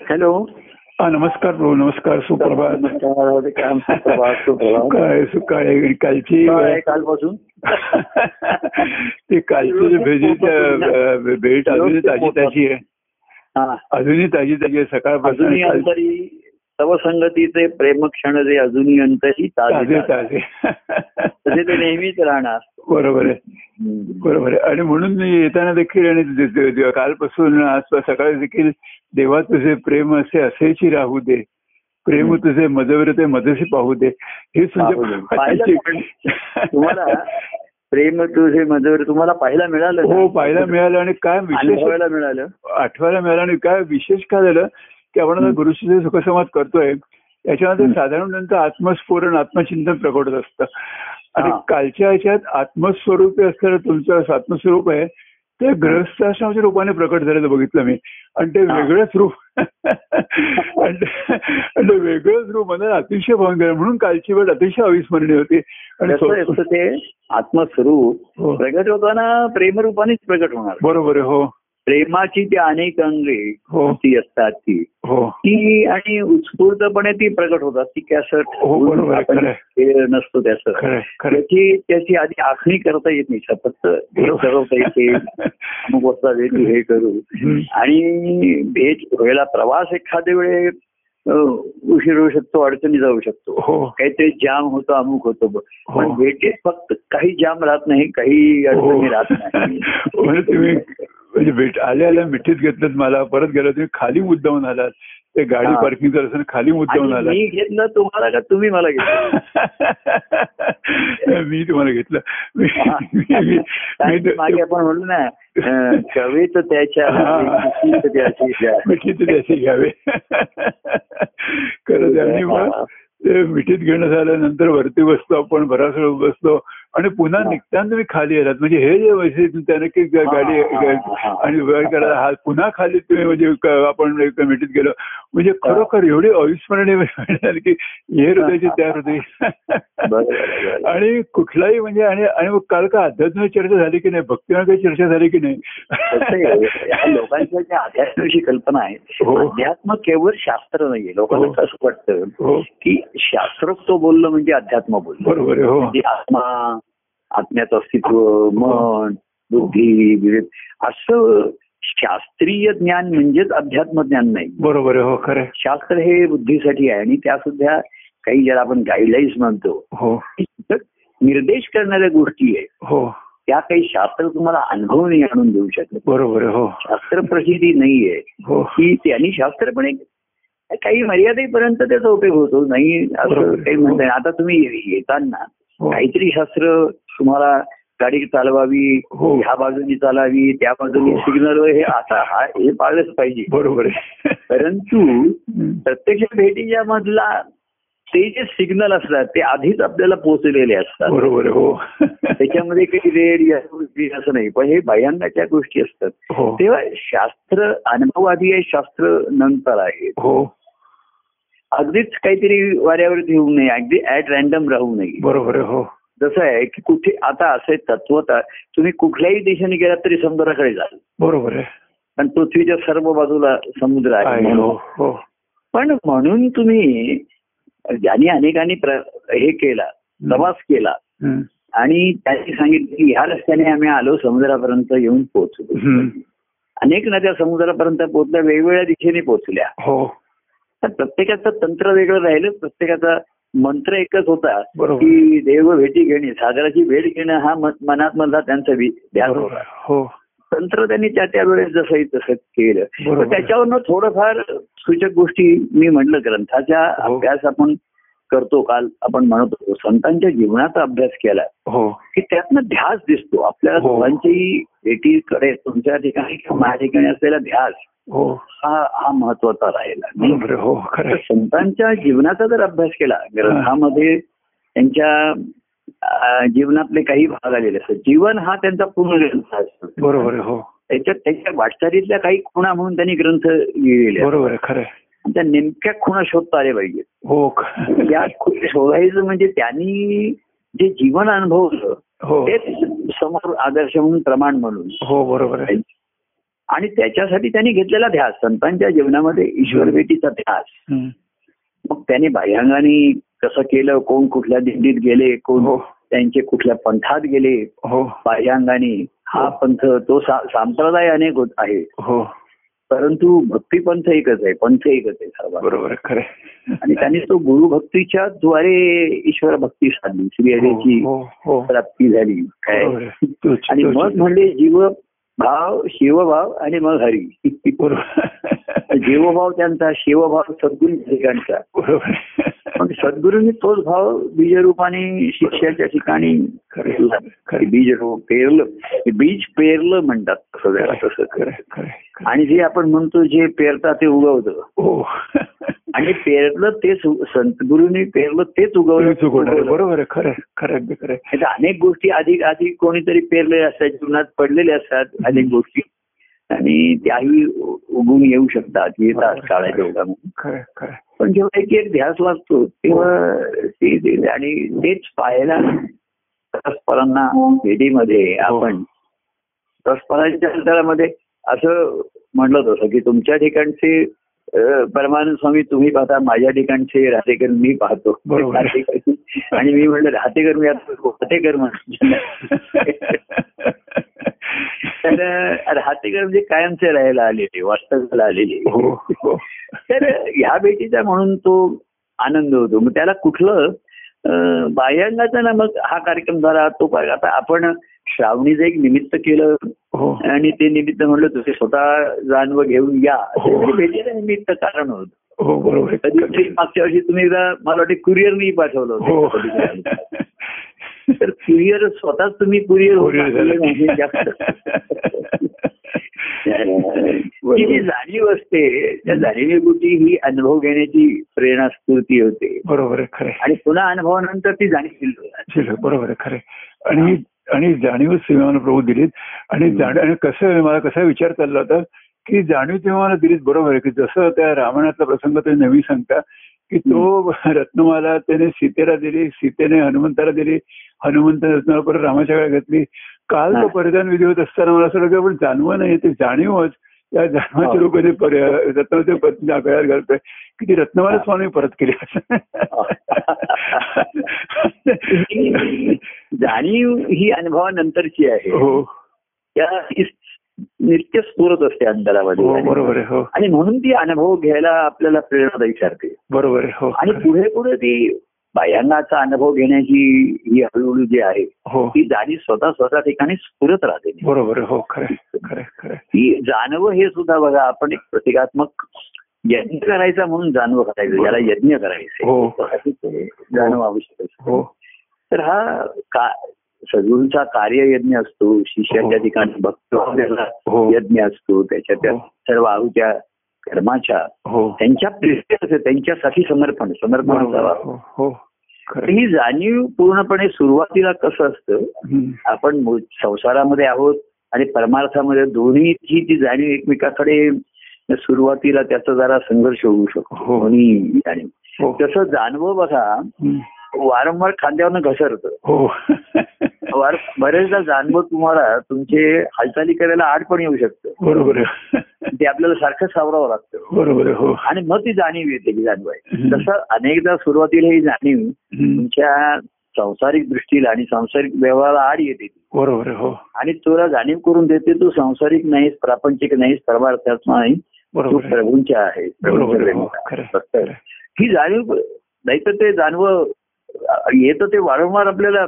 Hello. हा नमस्कार प्रभू नमस्कार सुप्रभात. सुप्रभात सुकाळ कालची कालपासून? ती कालची जी भेटीची भेट अजूनही ताजी ताजी आहे. हा. अजूनही ताजी ताजी आहे सकाळपासून अजूनही काल- अंतरी तव संगतीचे प्रेम क्षण जे अजूनही अंतरी ताजे ताजे तसे ते नेहमीच राहणार. बरोबर आहे. बरोबर आहे. आणि म्हणून मी येताना देखील आणि कालपासून आज सकाळी देखील देवा तुझे प्रेम असे असेची राहू दे. प्रेम तुझे मजवर ते मजसी पाहू दे. हे तुम्हाला प्रेम तुझे मजवर तुम्हाला पाहायला मिळालं? हो पाहायला मिळालं आणि काय मिळालं. आठवायला मिळालं आणि काय विशेष काय झालं? की आपण गुरुशिष्य सुखसंवाद करतोय याच्यामध्ये साधारण त्यांचं आत्मस्फोरण आत्मचिंतन प्रकट होत असतं. आणि. कालच्या ह्याच्यात आत्मस्वरूपी असलेलं तुमचं आत्मस्वरूप आहे ते ग्रहस्थाश्रमाच्या रूपाने प्रकट झालेलं बघितलं मी. आणि ते. वेगळंच रूप. आणि ते- ते वेगळंच रूप मला अतिशय भंगर. म्हणून कालची वेळ अतिशय अविस्मरणीय होती. आणि ते आत्मस्वरूप हो. प्रगट होताना प्रेमरूपानेच प्रगट होणार. बरोबर आहे हो. प्रेमाची ती अनेक अंगे हो. ती असतात ती. हो. ती आणि उत्स्फूर्तपणे ती प्रगट होतात. ती कॅसट हो, नसतो त्याचं त्याची त्याची आधी आखणी करता येत नाही हे ठरवता येते. अमुक वाजता हे करू. आणि भेट व्हायला प्रवास एखाद्या वेळे उशीर होऊ शकतो अडचणी जाऊ शकतो. हो. काहीतरी जाम होतो अमुक होतो. पण. भेटीत फक्त काही जाम राहत नाही काही अडचणी. राहत नाही. म्हणजे भेट आल्या आल्या मिठीत घेतलं मला. परत गेलो तुम्ही खाली मुद्दाहून आलात. ते गाडी. पार्किंग करत असताना खाली मुद्दाहून आलात. मी घेतलं तुम्हाला का तुम्ही मला घेतलं? मी तुम्हाला घेतलं. मागे आपण म्हणलो ना कवेत त्याच्या. मिठीत त्याची घ्यावे. खरं त्यांनी मिठीत घेणं झाल्यानंतर वरती बसतो आपण भरासळ बसतो. आणि पुन्हा निघताना तुम्ही खाली आलात म्हणजे हे जे वैसे त्याने की गाडी हा, हा, हा. आणि वेळ केला हा पुन्हा खाली तुम्ही म्हणजे आपण एक मिठीत गेलो. म्हणजे खरोखर एवढी अविस्मरणीय की हे हृदयाची त्या हृदय. आणि कुठलाही म्हणजे आणि आणि मग काल का अध्यात्मिक चर्चा झाली की नाही? भक्तीवर काही चर्चा झाली की नाही? लोकांच्या ज्या अध्यात्माची कल्पना आहे हो. अध्यात्म केवळ शास्त्र नाहीये. लोकांना हो. कसं वाटतं हो. की शास्त्रोक्त बोललं म्हणजे अध्यात्म बोललं बरोबर हो. म्हणजे आत्मा आत्म्याचं अस्तित्व मन बुद्धी विवेक असं शास्त्रीय ज्ञान म्हणजेच अध्यात्म ज्ञान नाही. बरोबर हो खरं. शास्त्र हे बुद्धीसाठी आहे आणि त्या सुद्धा काही ज्याला आपण गाईडलाईन्स म्हणतो. हो. निर्देश करणाऱ्या गोष्टी आहे हो. त्या काही शास्त्र तुम्हाला अनुभव नाही आणून देऊ शकत. बरोबर हो. शास्त्र प्रसिद्धी नाहीये. हो. की त्यांनी शास्त्र पण एक काही मर्यादेपर्यंत त्याचा उपयोग होतो. नाही. असं काही म्हणता येईल. आता तुम्ही येताना हो. काहीतरी शास्त्र तुम्हाला गाडी चालवावी हो. ह्या बाजूनी चालावी त्या बाजूनी हो. सिग्नल हे आता हा हे पाळलंच पाहिजे. बरोबर आहे. परंतु. प्रत्यक्ष भेटीच्या मधला ते जे सिग्नल असतात ते आधीच आपल्याला पोहोचलेले असतात. बरोबर हो. त्याच्यामध्ये काही रेड या गोष्टी असं नाही. पण हे भयांनाच्या गोष्टी असतात. हो. तेव्हा शास्त्र अनुभव आधी आहे शास्त्र नंतर आहे. हो. अगदीच काहीतरी वाऱ्यावरती येऊ नये अगदी ऍट रॅन्डम राहू नये. बरोबर हो. जसं आहे की कुठे आता असे तत्वता तुम्ही कुठल्याही दिशेने गेलात तरी समुद्राकडे जाल. बरोबर आहे. पण पृथ्वीच्या सर्व बाजूला समुद्र आहे. हो हो. पण म्हणून तुम्ही ज्यांनी अनेकांनी हे केला प्रवास केला. आणि त्यांनी सांगितलं की ह्या रस्त्याने आम्ही आलो समुद्रापर्यंत येऊन पोहोचलो. अनेक नद्या समुद्रापर्यंत पोहोचल्या वेगवेगळ्या दिशेने पोहोचल्या. हो. तर प्रत्येकाचं तंत्र वेगळं राहिलं प्रत्येकाचा मंत्र एकच होता. की देव भेटी घेणे सागराची भेट घेणं हा मनात मधला त्यांचा ध्यास होता. हो तंत्र त्यांनी त्या त्या वेळेस जसंही तसं केलं त्याच्यावरनं थोडंफार सूचक गोष्टी मी म्हटलं ग्रंथाच्या हो. अभ्यास आपण करतो काल आपण म्हणत होतो संतांच्या जीवनाचा अभ्यास केला हो की त्यातनं ध्यास दिसतो आपल्या हो. दोघांच्याही भेटीकडे तुमच्या ठिकाणी किंवा माझ्या ठिकाणी असलेला ध्यास हो. हा हा महत्त्वाचा राहिला. हो खरं. संतांच्या जीवनाचा जर अभ्यास केला ग्रंथामध्ये त्यांच्या जीवनातले काही भाग आलेले असतात. जीवन हा त्यांचा पूर्ण ग्रंथ असतो. बरोबर. हो. त्याच्यात त्यांच्या वाटचालीतल्या काही खुणा म्हणून त्यांनी ग्रंथ लिहिलेले. बरोबर खरं त्या नेमक्या खुणा शोधता आल्या पाहिजेत. हो खुण शोधायचं म्हणजे त्यांनी जे जीवन अनुभवलं हो. तेच समोर आदर्श म्हणून प्रमाण म्हणून. हो बरोबर आहे. आणि त्याच्यासाठी त्यांनी घेतलेला ध्यास संतांच्या जीवनामध्ये ईश्वर भेटीचा ध्यास. मग त्याने बाह्यांगाने कसं केलं कोण कुठल्या दिंडीत गेले कोण हो. त्यांचे कुठल्या पंथात गेले हो. बाह्यांगाने हा हो. पंथ तो संप्रदाय अनेक होत आहे. हो. परंतु भक्तीपंथ एकच आहे पंथ एकच आहे सर्व बरोबर खरं आणि त्यांनी तो गुरुभक्तीच्या द्वारे ईश्वर भक्ती साधली श्री हरीची हो प्राप्ती झाली. काय आणि मग म्हणले जीव भाव शिवभाव आणि मग हरी. जीवभाव त्यांचा शिवभाव सद्गुरू ठिकाणचा पण सद्गुरूंनी तोच भाव बीजरूपाने शिष्याच्या ठिकाणी बीज पेरलं. बीज पेरलं म्हणतात जरा तसं. खरं खरं. आणि जे आपण म्हणतो जे पेरतात ते उगवतं. हो. आणि पेरलं तेच गुरुनी पेरलं तेच उगवलं. बरोबर खरं खरं खरं. आता अनेक गोष्टी अधिक अधिक कोणीतरी पेरलेल्या असतात जीवनात पडलेल्या असतात अनेक गोष्टी. आणि त्याही उगून येऊ शकतात येतात काळाच्या ओघामध्ये खरं खरं पण जेव्हा एक एक ध्यास लागतो तेव्हा ते ते- आणि तेच पाहायला परस्परांना भेटीमध्ये आपण परस्परांच्या अंतरामध्ये असं म्हटलं तसं की तुमच्या ठिकाणचे परमानंद स्वामी तुम्ही पाहता माझ्या ठिकाणचे राहतेकर मी पाहतो. आणि मी म्हटलं राहतेकर मी राहतेकर तर अं, राहतेकर म्हणजे कायमचे राहायला आलेले वास्तव्याला आलेले. हो हो. तर ह्या भेटीचा म्हणून तो आनंद होतो. मग त्याला कुठलं बाह्यांगाचा ना मग हा कार्यक्रम झाला तो आता आपण श्रावणीचं एक निमित्त केलं हो आणि ते निमित्त म्हणलं तुझे स्वतः जाणवं घेऊन या हो. ते भेटीचं निमित्त कारण होत हो बरोबर. कधीतरी मागच्या वर्षी तुम्ही मला वाटते कुरिअरनी पाठवलं होतं तर कुरिअर स्वतःच तुम्ही कुरिअर Courier झालं. जास्त ती जी जाणीव असते त्या जाणीवेपोटी ही अनुभव घेण्याची प्रेरणा स्फूर्ती होते बरोबर खरं. आणि पुन्हा अनुभवानंतर ती जाणीव होते. बरोबर खरं. आणि आणि जाणीव सीमाना प्रभू दिलीत. आणि आणि कसं मला कसा विचार चालला होता की जाणीव तेव्हा मला दिलीत बरोबर आहे की जसं त्या रामायणातला प्रसंग ते नवी सांगता की तो रत्नमाला त्याने सीतेला दिली सीतेने हनुमंताला दिली हनुमंत रत्नाला परत रामाच्या काळात घातली. काल तो. परिधान विधी होत असताना मला असं वाटतं पण जाणवं नाही ते जाणीवच. त्या जाणवाचे. लोक ते पत्नीच्या गळ्यात घालतोय की ती रत्नमाला. स्वामी परत केली. जाणीव ही अनुभवानंतरची आहे. हो. त्या ही नित्य स्फुरत असते अंतरामध्ये. हो बरोबर हो. आणि म्हणून ती अनुभव घ्यायला आपल्याला प्रेरणादायी ठरते. बरोबर हो. आणि पुढे पुढे ती बाह्यांगाचा अनुभव घेण्याची ही हळूहळू जी आहे हो. ती जाणीव स्वतः स्वतः ठिकाणी स्फुरत राहते. बरोबर हो. खरं. ती जाणवं हे सुद्धा बघा आपण एक प्रतिकात्मक यज्ञ करायचा म्हणून जाणवं करायचं ज्याला यज्ञ करायचं हो. जाणवं आवश्यक असतं. हो. तर हा का सद्गुरूंचा कार्ययज्ञ असतो शिष्याच्या हो. ठिकाणी भक्त हो. यज्ञ असतो त्याच्या त्या हो. सर्व आहुत्या कर्माच्या त्यांच्या त्यांच्यासाठी समर्पण समर्पण असावा. हो जाणीव पूर्णपणे सुरुवातीला कसं असतं. आपण संसारामध्ये आहोत आणि परमार्थामध्ये दोन्हीची ती जाणीव एकमेकाकडे सुरुवातीला त्याचा जरा संघर्ष होऊ शकतो. दोन्ही जाणीव तसं जाणवं बघा. वारंवार खांद्यावरनं घसरतं. हो. वार बरेचदा जाणवं तुम्हाला तुमचे हालचाली करायला आड पण येऊ शकतं. बरोबर ते आपल्याला सारखं सावरावं लागतं. बरोबर हो. आणि मग ती जाणीव येते की जाणवाय. तसं अनेकदा सुरुवातीला ही जाणीव. तुमच्या सांसारिक दृष्टीला आणि सांसारिक व्यवहाराला आड येते. बरोबर हो. आणि तुला जाणीव करून देते तू सांसारिक नाहीस प्रापंचिक नाहीस परमार्थात नाही. तू बरोबर आहे. प्रभूंच्या आहे. हो. ही जाणीव नाही तर ते जाणवं येतं ते वारंवार आपल्याला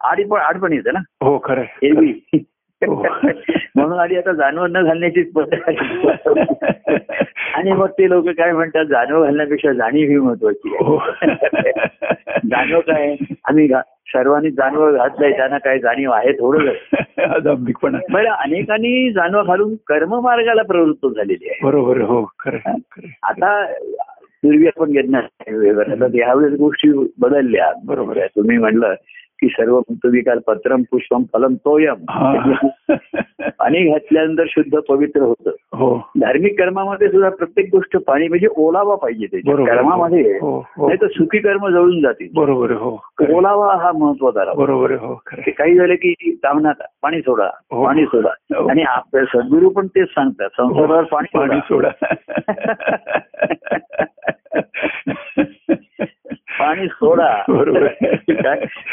आडी पण आड पण येतं ना. हो खरं. एरवी हो. म्हणून आधी आता जाणवं न घालण्याचीच पद्धत. आहे. आणि मग ते लोक काय म्हणतात जाणवं घालण्यापेक्षा जाणीव ही महत्वाची हो. आहे. जाणव काय आम्ही सर्वांनी जाणवं घातलंय त्यांना काय जाणीव आहे थोडं बरं अनेकांनी जाणवं घालून कर्ममार्गाला प्रवृत्त झालेली आहे. बरोबर हो खरं. आता पूर्वी आपण घेतणार आता यावेळेस गोष्टी बदलल्या बरोबर आहे. तुम्ही म्हणलं की सर्व विकार पत्रम पुष्पम फलम तोयम. पाणी घातल्यानंतर शुद्ध पवित्र होतं. हो. धार्मिक कर्मामध्ये सुद्धा प्रत्येक गोष्ट पाणी म्हणजे ओलावा पाहिजे त्याच्या कर्मामध्ये. हो हो. नाही तर सुखी कर्म जळून जातील. बरोबर हो. ओलावा हा महत्त्वाचा बरोबर हो काही झालं की तामनात पाणी सोडा हो. पाणी सोडा. आणि आपले सद्गुरू पण तेच सांगतात. संसारावर पाणी पाणी सोडा. पाणी सोडा. बरोबर.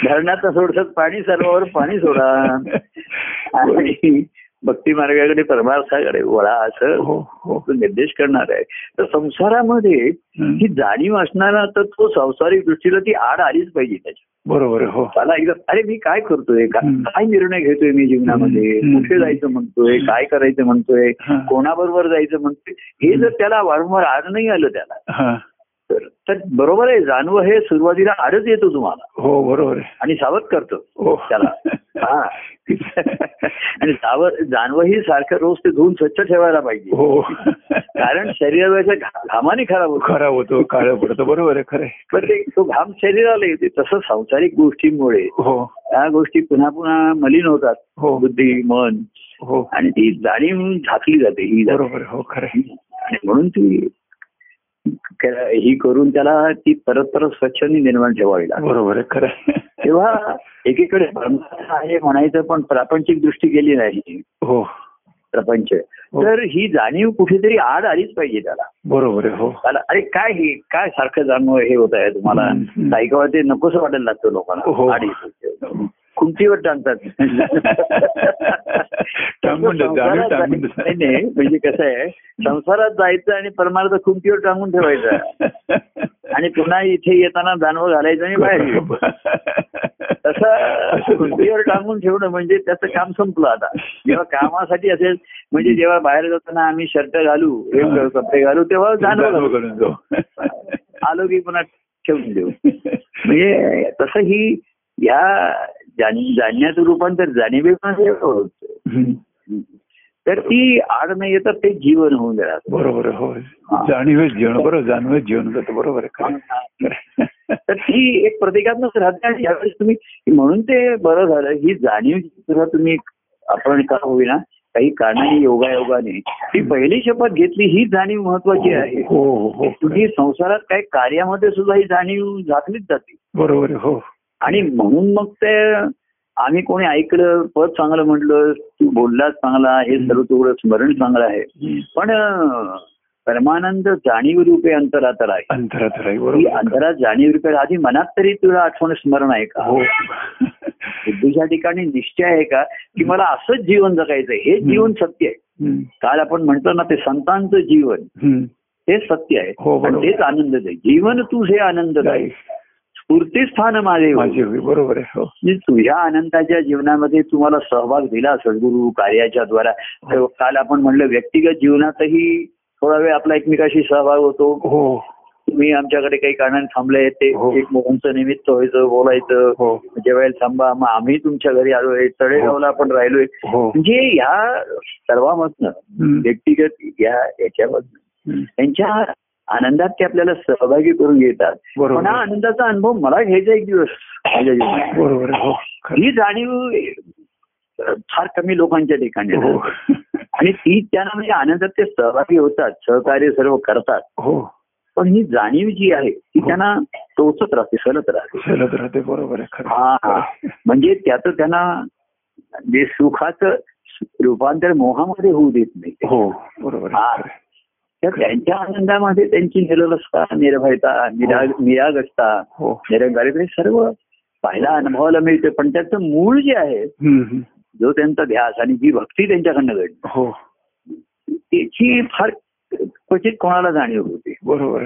धरणाचं सोडतात पाणी सर्वावर पाणी सोडा. आणि भक्ती मार्गाकडे परमार्थाकडे वळा असं हो हो. निर्देश करणार आहे. तर संसारामध्ये हं. जाणीव असणारा तर तो संसारिक दृष्टीला ती आड आलीच पाहिजे त्याची. बरोबर हो. मला एकदा अरे मी काय करतोय. काय निर्णय घेतोय मी जीवनामध्ये. कुठे जायचं म्हणतोय? काय करायचं म्हणतोय. कोणाबरोबर जायचं म्हणतोय? हे जर त्याला वारंवार आड नाही आलं त्याला तर बरोबर आहे जाणवं हे सुरुवातीला आडच येतो तुम्हाला. हो बरोबर आहे. आणि सावध करतो हो. त्याला. हा. आणि सावध जाणवं ही सारखं रोज ते धुवून स्वच्छ ठेवायला पाहिजे. हो. कारण शरीराच्या घामाने खराब होतो. खराब होतो काळ पडतो. बरोबर आहे खरं आहे. पण ते तो घाम शरीराला येते. तसं सांसारिक गोष्टींमुळे हो. या गोष्टी पुन्हा पुन्हा मलिन होतात. हो. बुद्धी मन. हो. आणि ती जाणीव झाकली जाते ही. बरोबर हो खरं. आणि म्हणून ती ही करून त्याला ती परत परत स्वच्छनी निर्माण ठेवावी लागते बरोबर खरं. तेव्हा एकीकडे आहे म्हणायचं पण प्रापंचिक दृष्टी गेली नाही. हो. प्रपंच. हो. तर ही जाणीव कुठेतरी आड आलीच पाहिजे त्याला. बरोबर हो. त्याला अरे काय हे काय सारखं जाणवं हे होत आहे तुम्हाला? केव्हा ते नकोस वाटायला लागतं हो. लोकांना आडी खुंटीवर टांगतात. म्हणजे कसं आहे संसारात जायचं आणि परमार्थ खुंटीवर टांगून ठेवायचा. आणि पुन्हा इथे येताना दानवं घालायचं आणि बाहेर. तसं खुंटीवर टांगून ठेवणं म्हणजे त्याचं काम संपलं आता. जेव्हा कामासाठी असेल म्हणजे जेव्हा बाहेर जाताना आम्ही शर्ट घालू हे कपडे घालू तेव्हा घालू. जाऊ. आलो की पुन्हा ठेवून देऊ. म्हणजे तसं ही या जाणण्याचं रूपांतर जाणीवेमध्ये होतं. तर ती आड नाही येतात ते जीवन होऊन राहत बरोबर हो. जाणीवेच जीवन बरोबर जाणवेच जीवन जातं बरोबर आहे. तर ती एक प्रतिकात्मक राहते आणि यावेळेस तुम्ही म्हणून ते बरं झालं. ही जाणीव सुद्धा तुम्ही आपण का होईना काही कारणाने योगायोगाने ती पहिली शपथ घेतली ही जाणीव महत्वाची आहे. हो हो हो. तुम्ही संसारात काही कार्यामध्ये सुद्धा ही जाणीव झाकलीच जाते. बरोबर हो. आणि म्हणून मग ते आम्ही कोणी ऐकलं पद चांगलं म्हटलं तू बोललाच चांगला हे सर्व तुझं स्मरण चांगलं आहे. पण परमानंद जाणीव रूपे अंतरात आहे. अंतरात. अंतरात जाणीव रूपे आधी मनात तरी तुला आठवण स्मरण आहे का? हो. बुद्धीच्या ठिकाणी निश्चय आहे का? की मला असंच जीवन जगायचं हे जीवन सत्य आहे. काल आपण म्हणतो ना ते संतांचं जीवन. हे सत्य आहे. हो, तेच आनंद आहे. जीवन तू हे आनंद आहे. नाही. स्फूर्तीस्थान माझे बरोबर आहे. हो. तुझ्या आनंदाच्या जीवनामध्ये तुम्हाला सहभाग दिला सद्गुरू कार्याच्या द्वारा. काल आपण म्हणलं व्यक्तिगत जीवनातही थोडा वेळ आपला एकमेकाशी सहभाग होतो. हो. तुम्ही आमच्याकडे काही कारणाने थांबले ते हो. एक मोहनचं निमित्त व्हायचं बोलायचं. हो. वेळेला थांबा मग आम्ही तुमच्या घरी आलोय तळेगावला आपण राहिलोय. म्हणजे ह्या सर्वामधनं. व्यक्तिगत या याच्यामधनं. त्यांच्या आनंदात ते आपल्याला सहभागी करून घेतात. पण हा आनंदाचा अनुभव मला घ्यायचा एक दिवस माझ्या जीवनात. बरोबर हो. ही जाणीव फार कमी लोकांच्या ठिकाणी हो. आणि ती त्यांना म्हणजे आनंदात ते सहभागी होतात सहकार्य सर्व करतात. हो. पण ही जाणीव जी आहे ती. त्यांना टोचत राहते सलत राहते. चलत राहते बरोबर हा म्हणजे त्याचं त्यांना जे सुखाचं रूपांतर मोहामध्ये होऊ देत नाही. हो बरोबर त्यांच्या आनंदामध्ये त्यांची निरलसता निर्भयता निराग निरागसता हो. निरंकारिता हे सर्व पाहायला अनुभवाला मिळते. पण त्याचं मूळ जे आहे. जो त्यांचा ध्यास आणि जी भक्ती त्यांच्याकडनं घडली हो. त्याची फार क्वचित कोणाला जाणीव होते. बरोबर.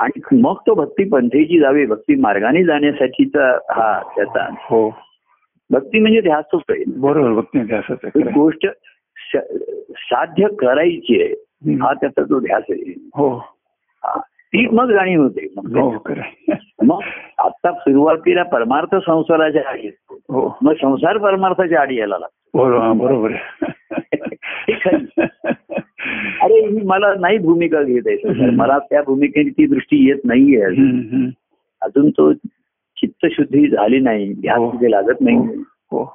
आणि मग तो भक्ती पंथेची जावी भक्ती मार्गाने जाण्यासाठीचा हा त्याचा. हो. भक्ती म्हणजे ध्यासच आहे. बरोबर बघते ते असंच आहे. एक खरं आहे. गोष्ट साध्य करायची आहे. हा त्याचा जो ध्यास आहे हो. ती मग जाणीव होते मग हो. मग आता सुरुवातीला परमार्थ संसाराच्या आडी. हो मग संसार परमार्थाच्या आडी यायला लागतो बरोबर हा, बरोबर. अरे ही मला नाही भूमिका घेत आहे. मला त्या भूमिकेने ती दृष्टी येत नाहीये. अजून तो चित्तशुद्धी झाली नाही ध्यान हो. तिथे लागत नाही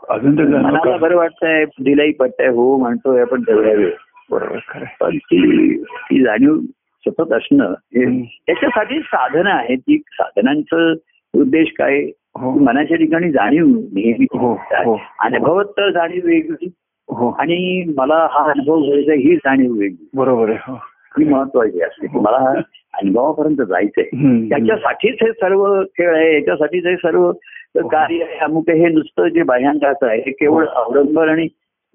अजून मनाला? बरं वाटतंय दिलाही पटतंय हो म्हणतोय आपण तेवढ्या वेळ बरोबर खरं. पण ती ती जाणीव सतत असणं हे. त्याच्यासाठी साधनं आहेत ती साधनांचं उद्देश काय हो मनाच्या ठिकाणी जाणीव नेहमी हो, हो. अनुभवत तर जाणीव वेगळी आणि मला हा अनुभव घ्यायचा ही जाणीव वेगळी बरोबर आहे हो महत्वाची असते मला हा अनुभवापर्यंत जायचंय. त्याच्यासाठीच हे सर्व खेळ आहे याच्यासाठीच हे सर्व कार्य आहे अमुक. हे नुसतं जे बाह्यांकाचं आहे हे केवळ अवलंबन आणि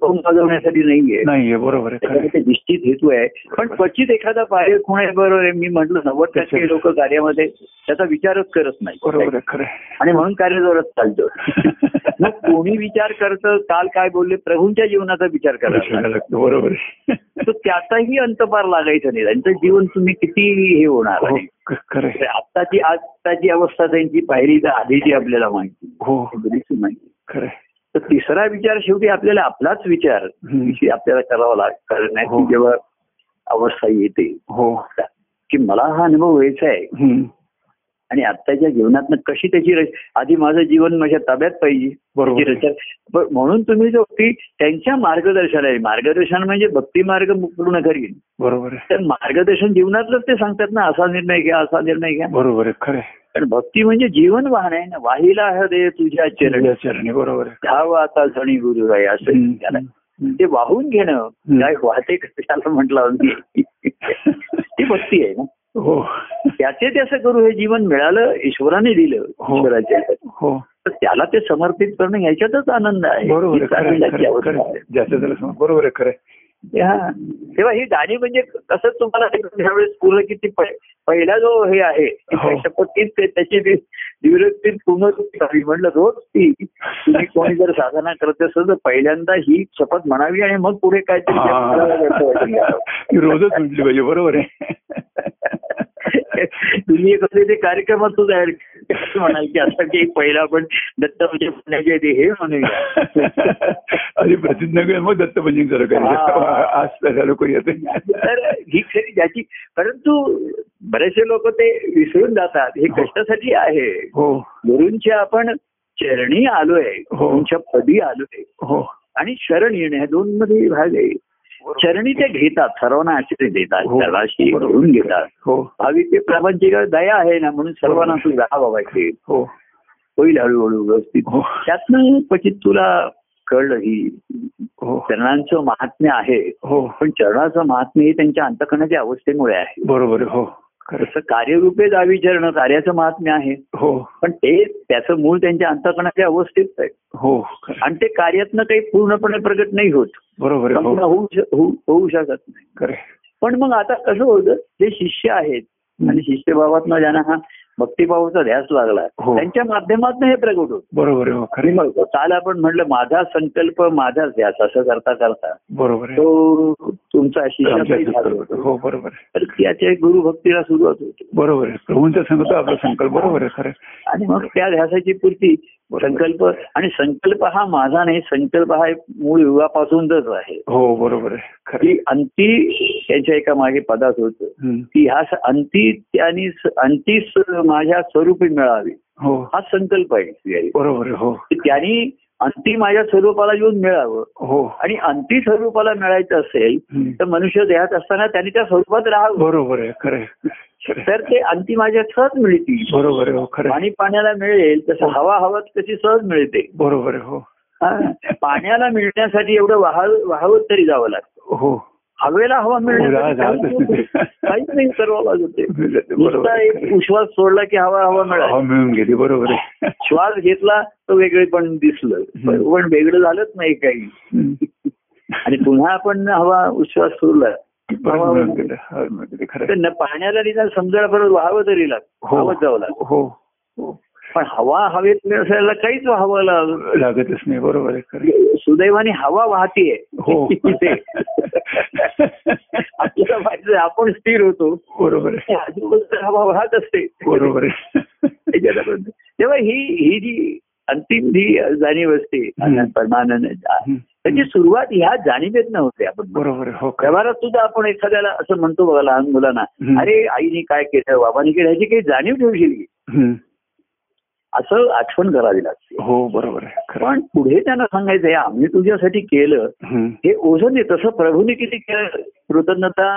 तोंड वाजवण्यासाठी नाहीये. नाहीये बरोबर. त्याच्यामध्ये निश्चित हेतू आहे. पण क्वचित एखादा पाय आहे बरोबर आहे मी म्हटलं नव्वद टक्के लोक कार्यामध्ये त्याचा विचारच करत नाही बरोबर आहे खरं आहे. आणि म्हणून कार्य जोरात चालतं. मग कोणी विचार करतं काल काय बोलले प्रभूंच्या जीवनाचा विचार करायला लागतं, बरोबर त्याचाही अंतपार लागायचं नाही. त्यांचं जीवन तुम्ही किती हे होणार हो आहे. आत्ताची आत्ताची अवस्था त्यांची पाहिली तर आधीची आपल्याला माहिती. हो. माहिती. खरं. तर तिसरा विचार शेवटी आपल्याला आपलाच विचार. विषयी आपल्याला करावा लाग हो. करण्याची जेव्हा अवस्था येते. हो. की मला हा अनुभव व्हायचा आहे. आणि आत्ताच्या जीवनात कशी त्याची आधी माझं जीवन माझ्या ताब्यात पाहिजे. म्हणून तुम्ही जो की त्यांच्या मार्गदर्शनाला मार्गदर्शन म्हणजे भक्ती मार्ग पूर्ण करीन बरोबर तर मार्गदर्शन जीवनातलंच ते सांगतात ना असा निर्णय घ्या असा निर्णय घ्या. बरोबर खरं पण भक्ती म्हणजे जीवन वाहन आहे ना. वाहिला हृदय तुझ्या चरणी. बरोबर धाव आता झणी गुरु आहे असं. त्याला. ते वाहून घेणं काय वाहते कशाला म्हटलं ती भक्ती आहे ना. हो. त्याचे त्याचं करू हे जीवन मिळालं ईश्वराने दिलं हो. ईश्वराच्या हो. तर त्याला ते समर्पित करणं ह्याच्यातच आनंद आहे. बरोबर बरोबर आहे खरं. तेव्हा ही गाणी म्हणजे कसं तुम्हाला पूर्ण किती पहिला जो हे आहे हो. त्याची निवृत्ती करावी म्हणलं रोज ती तुम्ही कोणी जर साधना करत असेल तर पहिल्यांदा ही शपथ म्हणावी आणि मग पुढे काहीतरी. ती रोजच म्हटली पाहिजे बरोबर आहे तुम्ही कसले ते कार्यक्रमात सुद्धा ऍड म्हणाल की असं की पहिला आपण दत्त म्हणजे म्हणण्याचे ते हे म्हणूया प्रतिज्ञा घेऊन मग दत्त हा. येते तर ही खरी ज्याची परंतु बरेचसे लोक ते विसरून जातात. हे कष्टासाठी आहे. हो. गुरूंच्या आपण चरणी आलोय. हो. गुरूंच्या पदी आलोय. हो. आणि शरण येणे ह्या दोन मध्ये भाग आहे. चरणी ते घेतात सर्वांना आश्रय देतात हो. तलाशी बरोबर. घेऊन घेतात. हो. भाविक ते प्रापंचिक दया आहे ना म्हणून सर्वांना तू जा बाबा इथे. हो. होईल हळूहळू व्यवस्थित. हो. त्यातनं क्वचित तुला कळलं ही हो. चरणांचं महात्म्य आहे. हो. पण चरणाचं महात्म्य हे त्यांच्या अंतकरणाच्या अवस्थेमुळे आहे. बरोबर हो. खरं तसं कार्यरूपे चरण कार्याचं महात्म्य आहे. हो. पण ते त्याचं मूळ त्यांच्या अंतकरणाच्या अवस्थेत आहे हो. आणि ते कार्यातनं काही पूर्णपणे प्रगट नाही होत. बरोबर हो. होऊ शकत नाही. पण मग आता कसं होतं जे शिष्य आहेत आणि शिष्यभावातनं ज्यांना हा भक्तिभावाचा ध्यास लागला. हो. त्यांच्या माध्यमातून हे प्रगट होत. बरोबर हो काल आपण म्हटलं माझा संकल्प माझाच ध्यास असं करता करता. बरोबर तो तुमचा हो बरोबर तर त्याच्या गुरुभक्तीला सुरुवात होते. बरोबर आहे. प्रभूंचा संकल्प आपला संकल्प. बरोबर आहे खरं. आणि मग त्या ध्यासाची पूर्ती संकल्प आणि संकल्प हा माझा नाही संकल्प हा एक मूळ युगापासूनच आहे. हो बरोबर आहे. अंती त्यांच्या एका मागे पदात होत. की ह्या अंती त्यांनी स- अंती स- माझ्या स्वरूपी मिळावी. हो. हा संकल्प आहे. बरोबर हो. त्यांनी अंती माझ्या स्वरूपाला येऊन मिळावं हो आणि अंती स्वरूपाला मिळायचं असेल. तर मनुष्य देहात असताना त्यांनी त्या स्वरूपात राहावं बरोबर आहे खरं. तर ते अंती माझ्या सहज मिळतील बरोबर आहे हो. पाणी पाण्याला मिळेल तसं हवा हवाच कशी सहज मिळते बरोबर आहे हो हा. पाण्याला मिळण्यासाठी एवढं वाहाव वाहवत तरी जावं लागतं हो हवेला हवा राहतच काहीच नाही. सर्व बरोबर. आहे, एक. उश्वास सोडला की हवा हवा हवा मिळाली. मिळून गेली बरोबर आहे. श्वास घेतला तर वेगळे पण दिसलं. पण वेगळं झालंच नाही काही. आणि पुन्हा आपण हवा उश्वास सोडला. पाण्याला निदान समजायला परत व्हावं तरी लागतं. हो जावं लागतं. हो हो. पण हवा हवेत मिळायला काहीच लागत लागतच नाही. बरोबर आहे. सुदैवाने हवा वाहतीये. हो. आपल्याला आपण स्थिर होतो. बरोबर आजूबाजूला हवा वाहत असते. बरोबर आहे. तेव्हा ही ही जी अंतिम जी जाणीव असते. परमानंद. त्याची सुरुवात ह्या जाणीवेत होते आपण. बरोबर हो. व्यवहारात सुद्धा आपण एखाद्याला असं म्हणतो बघा लहान मुलांना. अरे आईने काय केलं? बाबाने केलं? ह्याची काही जाणीव ठेवशील. असं आठवण करावी लागते हो बरोबर पण पुढे त्यांना सांगायचंय आम्ही तुझ्यासाठी केलं. हे ओझं नाही तसं प्रभूने किती केलं कृतज्ञता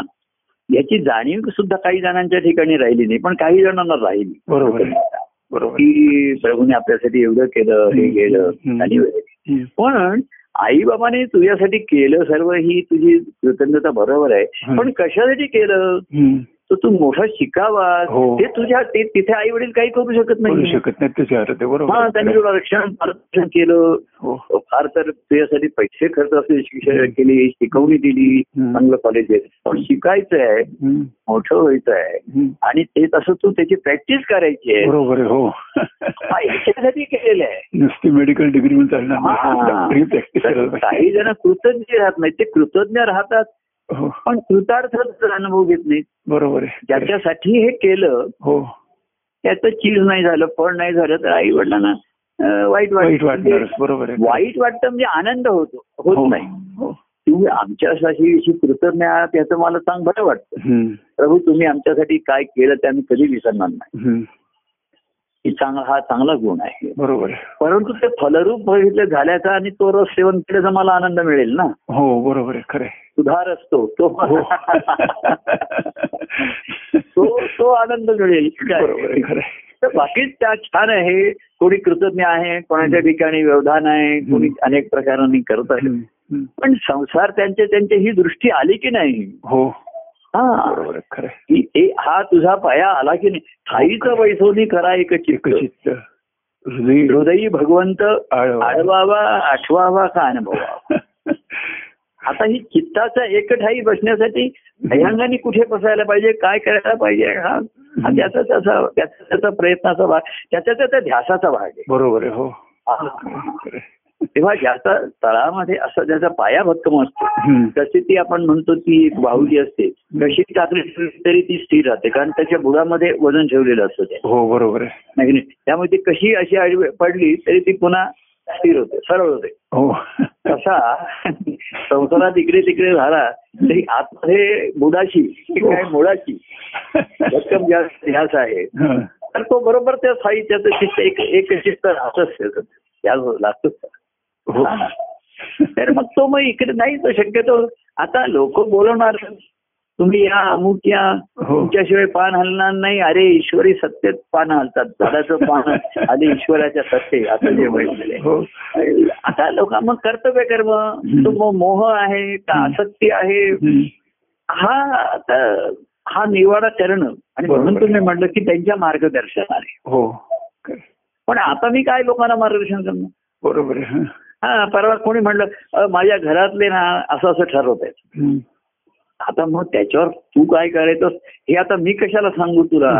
याची जाणीव सुद्धा काही जणांच्या ठिकाणी राहिली नाही पण काही जणांना राहिली बरोबर. बरोबर. की प्रभूने आपल्यासाठी एवढं केलं हे केलं. आणि. पण आई बाबाने तुझ्यासाठी केलं सर्व ही तुझी कृतज्ञता बरोबर आहे. पण कशासाठी केलं. तर तू मोठा शिकावा. हो. ते तुझ्या ते तिथे आई वडील काही करू शकत नाही. शकत नाही आहे. बरोबर. त्यांनी तुला रक्षण मार्गदर्शन केलं. हो. फार तर तुझ्यासाठी पैसे खर्च असले शिक्षण केली शिकवणी दिली. चांगलं कॉलेज आहे. पण शिकायचं आहे. मोठं व्हायचं आहे. आणि ते तसं तू त्याची प्रॅक्टिस करायची आहे. बरोबर हो. याच्यासाठी केलेलं आहे. नुसती मेडिकल डिग्री म्हणून चालणार काही जण कृतज्ञ राहत नाही ते कृतज्ञ राहतात. पण कृतार्थच अनुभव घेत नाहीत बरोबर ज्याच्यासाठी हे केलं हो त्याचं चीज नाही झालं फळ नाही झालं तर आई वडिलांना वाईट वाईट वाटतं वाटणारच बरोबर वाईट वाटतं म्हणजे आनंद होतो हो. होत नाही हो. तुम्ही आमच्यासाठी कृतज्ञ आहात त्याचं मला चांग बरं वाटतं. प्रभू तुम्ही आमच्यासाठी काय केलं ते आम्ही कधी विसरणार नाही. ही चांगला हा चांगला गुण आहे. बरोबर परंतु ते फलरूप बघितलं झाल्याचा आणि तो रस सेवन केल्याचा मला आनंद मिळेल ना. हो बरोबर आहे खरं. सुधार असतो तो. हो. तो तो आनंद मिळेल काय? बरोबर आहे खरं आहे. तर बाकी त्या छान आहे कोणी कृतज्ञ आहे कोणाच्या ठिकाणी व्यवधान आहे कोणी अनेक प्रकारांनी करत आहे. पण संसार त्यांच्या त्यांच्या ही दृष्टी आली की नाही? हा. बरोबर खरं हा तुझा पाया आला की नाही ठाईचं वैसोनी करा एक चित्त हृदय भगवंत. आळवावा आठवावा का अनुभवावा? आता ही चित्ताचा एक ठाई बसण्यासाठी भयांगाने कुठे बसायला पाहिजे काय करायला पाहिजे हा? हा त्याचा त्याचा त्याचा त्याचा प्रयत्नाचा भाग त्याचा त्याचा ध्यासाचा भाग आहे. बरोबर आहे हो. तेव्हा ज्याचा तळामध्ये असं ज्याचा पाया भक्कम असतो. तशी ती आपण म्हणतो ती एक बाहुली असते. कशी टाकली तरी ती स्थिर राहते कारण त्याच्या बुडामध्ये वजन ठेवलेलं असतं ते. हो बरोबर आहे? त्यामुळे ती कशी अशी आडवी पडली तरी ती पुन्हा स्थिर होते सरळ होते. हो. तसा संसारात इकडे तिकडे झाला तरी आतमध्ये बुडाची की काय मुळाची भक्कम ज्या आहे. हं. तर तो बरोबर त्या स्थायी त्याचं चित्त एक एक चित्त राहतच लागतोच. हो तर मग तो मग इकडे नाही तो शक्यतो आता लोक बोलवणार. तुम्ही या अमुक या हो. तुमच्याशिवाय पान हलणार नाही. अरे ईश्वरी सत्तेत पान हलतात. झाडाचं पान आधी ईश्वराच्या सत्ते आता जे म्हटलेलं आहे. हो. आता लोक मग कर्तव्य कर्म तो मग मोह आहे का आसक्ती आहे. हा आता हा निवाडा करणं. आणि म्हणून. तुम्ही म्हटलं की त्यांच्या मार्गदर्शनाने. हो. खरं. पण आता मी काय लोकांना मार्गदर्शन करणार? बरोबर आहे. हं. परवा कोणी म्हणलं "अ, माझ्या घरातले ना असं असं ठरवत आहेत. आता मग त्याच्यावर तू काय करायचं हे आता मी कशाला सांगू तुला.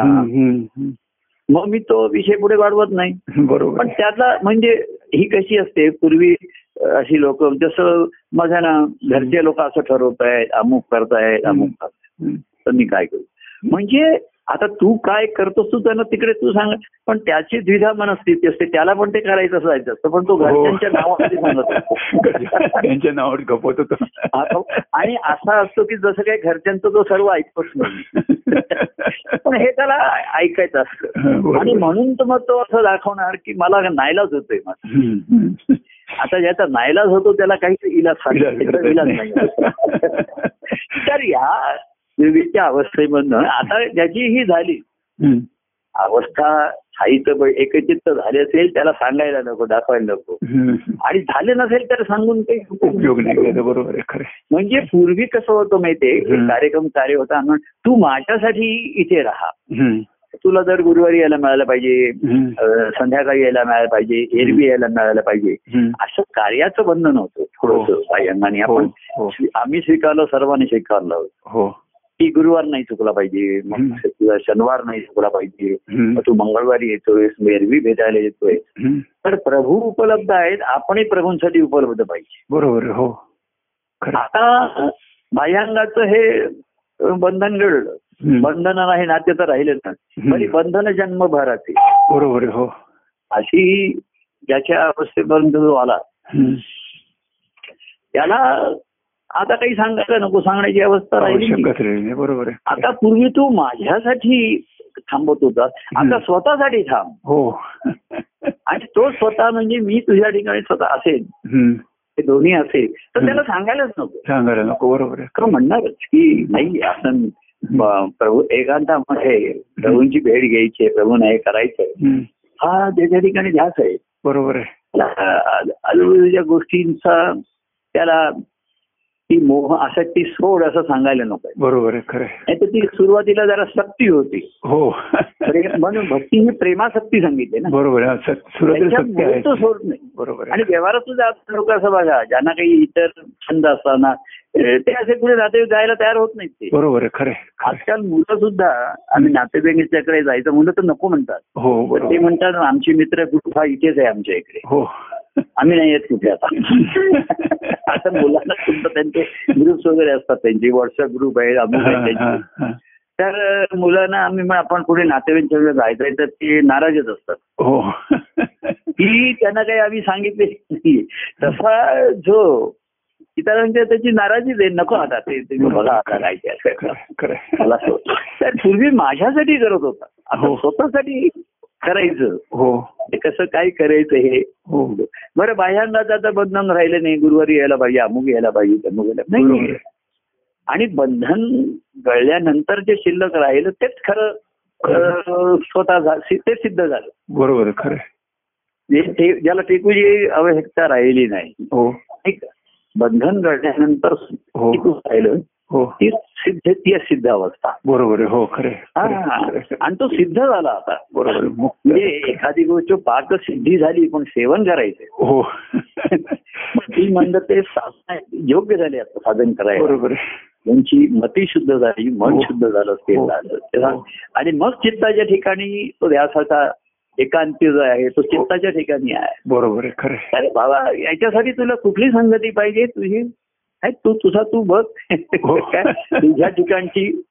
मग मी तो विषय पुढे वाढवत नाही बरोबर पण. त्यातला म्हणजे ही कशी असते पूर्वी अशी लोक जसं माझ्या ना घरचे लोक असं ठरवत आहेत अमुक करतायत अमुक करतायत. तर मी काय करू म्हणजे आता तू काय करतोस तू त्यांना तिकडे तू सांग पण त्याची द्विधा मनस्थिती असते त्याला पण ते करायचं जायचं असतं पण तो हो. घरच्यांच्या नावामध्ये सांगत असतो त्यांच्या नावावर गपवत होतो आणि असा असतो की जसं काही घरच्यांचं तो सर्व ऐकतोच नाही पण हे त्याला ऐकायचं असतं. आणि म्हणून तर मग तो असं दाखवणार की मला नाईलाज होतोय माझा. आता ज्याचा नाईलाज होतो त्याला काहीच इलाज इलाज. नाही तर या विवेकच्या अवस्थेमधनं आता ज्याची ही झाली अवस्था स्थायीचं एकचित्त झाले असेल त्याला सांगायला नको दाखवायला नको. आणि झाले नसेल तर सांगून काही उपयोग नाही बरोबर. म्हणजे पूर्वी कसं होतं माहितीये. कार्यक्रम कार्य होता म्हणून तू माझ्यासाठी इथे राहा तुला दर गुरुवारी यायला मिळालं पाहिजे संध्याकाळी यायला मिळालं पाहिजे एरवी यायला मिळालं पाहिजे. असं कार्याचं बंधन होतं थोडस हो. बाह्यांगाने हो, आपण हो. आम्ही स्वीकारलं सर्वांनी स्वीकारलं हो की गुरुवार नाही चुकला पाहिजे मग. तुझा शनिवार नाही चुकला पाहिजे मग तू मंगळवारी येतोय एरवी भेटायला येतोय. तर प्रभू उपलब्ध आहेत आपणही प्रभूंसाठी उपलब्ध पाहिजे बरोबर हो. आता बाह्यांगाचं हे बंधन घडलं. बंधन नाही नाते तर राहिले ना. तरी बंधन जन्मभराचे बरोबर हो अशी ज्याच्या अवस्थेपर्यंत जो आला. त्याला आता काही सांगायला नको सांगण्याची अवस्था राहिली नाही. नाही, बरोबर आहे. आता पूर्वी तू माझ्यासाठी थांबत होता आता. स्वतःसाठी थांब. हो. आणि तो स्वतः म्हणजे मी तुझ्या ठिकाणी स्वतः असेल. हे दोन्ही असेल. तर त्याला सांगायलाच नको. सांगायला नको बरोबर आहे. का म्हणणारच की नाही आपण ब- प्रभू एकांतामध्ये प्रभूंची भेट घ्यायची आहे, प्रभूंना हे करायचंय. हा त्याच्या ठिकाणी ध्यास आहे. बरोबर आहे. आजूबाजूच्या गोष्टींचा त्याला ती मोह आसक्ती सोड असं सांगायला नको. बरोबर आहे खरं ती सुरुवातीला जरा सक्ती होती. हो. म्हणून भक्ती ही प्रेमासक्ती सांगितली ना. बरोबर तो सोड नाही. बरोबर आणि व्यवहारात सुद्धा लोक असं बघा ज्यांना काही इतर छंद असताना ते असे पुढे नाते जायला तयार होत नाहीत ते. बरोबर आहे खरं. आजकाल मुलं सुद्धा आम्ही नातेवाईकांच्याकडे जायचं मुलं तर नको म्हणतात. हो ते म्हणतात आमची मित्र ग्रुप हा इथेच आहे आमच्या इकडे. हो. आम्ही नाही येत कुठे आता आता मुलांना सुद्धा त्यांचे ग्रुप्स वगैरे असतात त्यांचे व्हॉट्सअप ग्रुप आहे अमुक. तर मुलांना आम्ही मग आपण कुठे नातेवाईकांच्या जायचंय तर ते नाराजच असतात हो की त्यांना काही आम्ही सांगितले तसा जो इतरांच्या त्याची नाराजीच आहे नको आता ते तुम्ही बघा आता काय ते. मला. तर पूर्वी माझ्यासाठी करत होता आता हो. स्वतःसाठी करायचं. हो. ते कसं काय करायचं हे? हो. बरं बाह्यांगात आता बंधन राहिलं नाही. गुरुवारी यायला पाहिजे अमुक यायला पाहिजे तमुक यायला नाही. आणि बंधन गळल्यानंतर जे शिल्लक राहिलं तेच खरं स्वतः ते सिद्ध झालं. बरोबर खरं ज्याला टेकूची आवश्यकता राहिली नाही. हो? बंधन घडल्यानंतर हो. राहिलं. ती सिद्ध ती सिद्ध अवस्था. बरोबर हो खरं हा. आणि तो सिद्ध झाला आता. बरोबर म्हणजे एखादी गोष्ट पाक सिद्धी झाली पण सेवन करायचं हो. ती म्हणत ते साधना योग्य झाले आता साधन करायला. बरोबर त्यांची मती शुद्ध झाली मन हो. शुद्ध झालं ते हो. झालं हो. आणि मग चित्ताच्या ठिकाणी तो ध्यासाचा एकांती जो आहे तो चित्ताच्या ठिकाणी आहे. बरोबर आहे. खरं. अरे बाबा याच्यासाठी तुला कुठली संगती पाहिजे? तुझी तू तुझा तू बघ हो. काय तुझ्या ठिकाणची.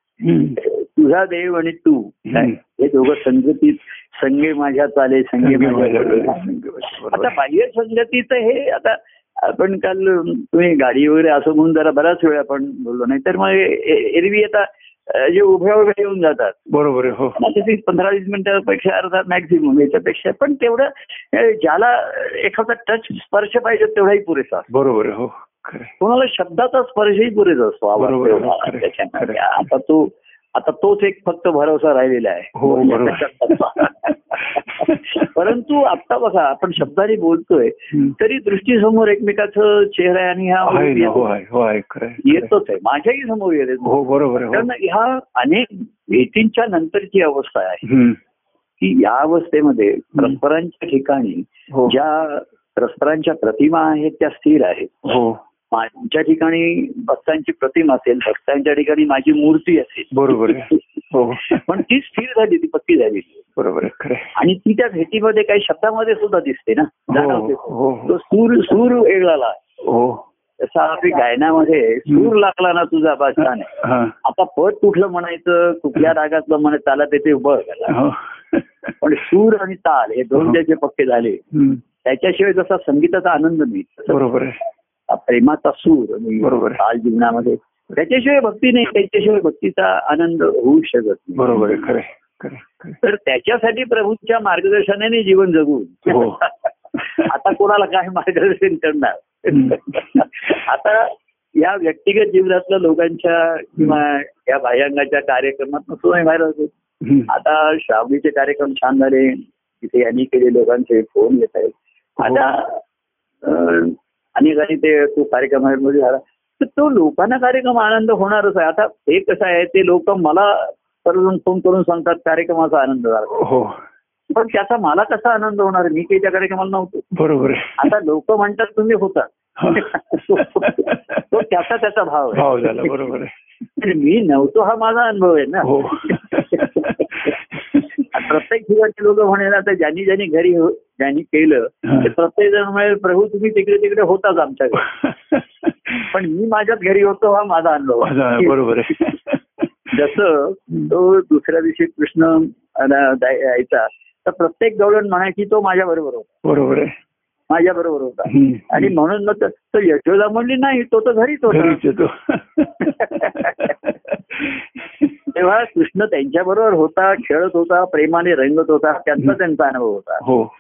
तुझा देव आणि तू. हे दोघं संगतीत संगे माझ्या चाले संगे आता. बाह्य संगतीचं हे आता आपण काल तुम्ही गाडी वगैरे असं म्हणून जरा बराच वेळ आपण बोललो नाही तर मग एरवी आता जे उभ्या उभ्या येऊन जातात बरोबर हो पंधरा वीस मिनिटापेक्षा अर्धा मॅक्झिमम याच्यापेक्षा पण तेवढं ज्याला एखादा टच स्पर्श पाहिजे तेवढाही पुरेसा. बरोबर हो. कोणाला शब्दाचा स्पर्शही पुरेसा असतो त्याच्यामध्ये. आता तो आता तोच एक फक्त भरोसा राहिलेला आहे. हो. परंतु आता बघा आपण शब्दाने बोलतोय. तरी दृष्टीसमोर एकमेकाचं चेहरा आणि हो हो आहे. येतोच आहे. माझ्याही समोर येते हो बरोबर आहे कारण हो ह्या अनेक भेटींच्या नंतरची अवस्था आहे. की या अवस्थेमध्ये परस्परांच्या ठिकाणी हो. ज्या परस्परांच्या प्रतिमा आहेत त्या स्थिर आहेत. हो. माझ्या ठिकाणी भक्तांची प्रतिमा असेल भक्तांच्या ठिकाणी माझी मूर्ती असेल. बरोबर हो. पण ती स्थिर झाली ती पक्की झाली. बरोबर. आणि ती त्या भेटीमध्ये काही शब्दामध्ये सुद्धा दिसते ना. जाणवते. हो हो. तो सूर सूर वेगळाला तसा आपली गायनामध्ये सूर लागला ना तुझा हा. आता पद कुठलं म्हणायचं कुठल्या रागातलं म्हणायचं त्याला ते बघ हो. पण सूर आणि ताल हे दोन. ज्याचे पक्के झाले. त्याच्याशिवाय जसा संगीताचा आनंद तसं बरोबर आहे. प्रेमाचा सूर. ताल जीवनामध्ये त्याच्याशिवाय भक्ती नाही त्याच्याशिवाय भक्तीचा आनंद होऊ शकत नाही बरोबर खरं. तर त्याच्यासाठी प्रभूंच्या मार्गदर्शनाने जीवन जगू हो. आता कोणाला काय मार्गदर्शन करणार. आता या व्यक्तिगत जीवनातल्या लोकांच्या किंवा या बाह्यांगाच्या कार्यक्रमात सुद्धा बाहेर होतो हम्म. आता श्रावणीचे कार्यक्रम छान झाले तिथे यांनी केले लोकांचे फोन येत आहेत आता अं, अनेकांनी ते तो कार्यक्रमामध्ये झाला. तर तो लोकांना कार्यक्रम आनंद होणारच आहे. आता हे कसं आहे ते लोक मला फोन करून सांगतात कार्यक्रमाचा आनंद झाला. हो. पण त्याचा मला कसा आनंद होणार मी काही त्या कार्यक्रमाला नव्हतो. बरोबर आता लोक म्हणतात तुम्ही होता. तो त्याचा त्याचा भाव आहे. बरोबर मी नव्हतो हा माझा अनुभव आहे ना. हो. प्रत्येक ठिकाणी लोक म्हणेल आता ज्यांनी ज्यांनी घरी हो- ज्यांनी केलं. ते प्रत्येक जण म्हणेल प्रभू तुम्ही तिकडे तिकडे होताच आमच्याकडे. पण मी माझ्याच घरी होतो हा माझा अनुभव. बरोबर जसं तो दुसऱ्या दिवशी कृष्ण यायचा तर प्रत्येक गवळण म्हणायची तो माझ्या बरोबर होता. बरोबर आहे. माझ्या बरोबर होता. आणि म्हणून मग यशोदा म्हणली नाही तो तर घरीच होता. तेव्हा कृष्ण त्यांच्या बरोबर होता खेळत होता प्रेमाने रंगत होता त्यांचा त्यांचा अनुभव होता. हो.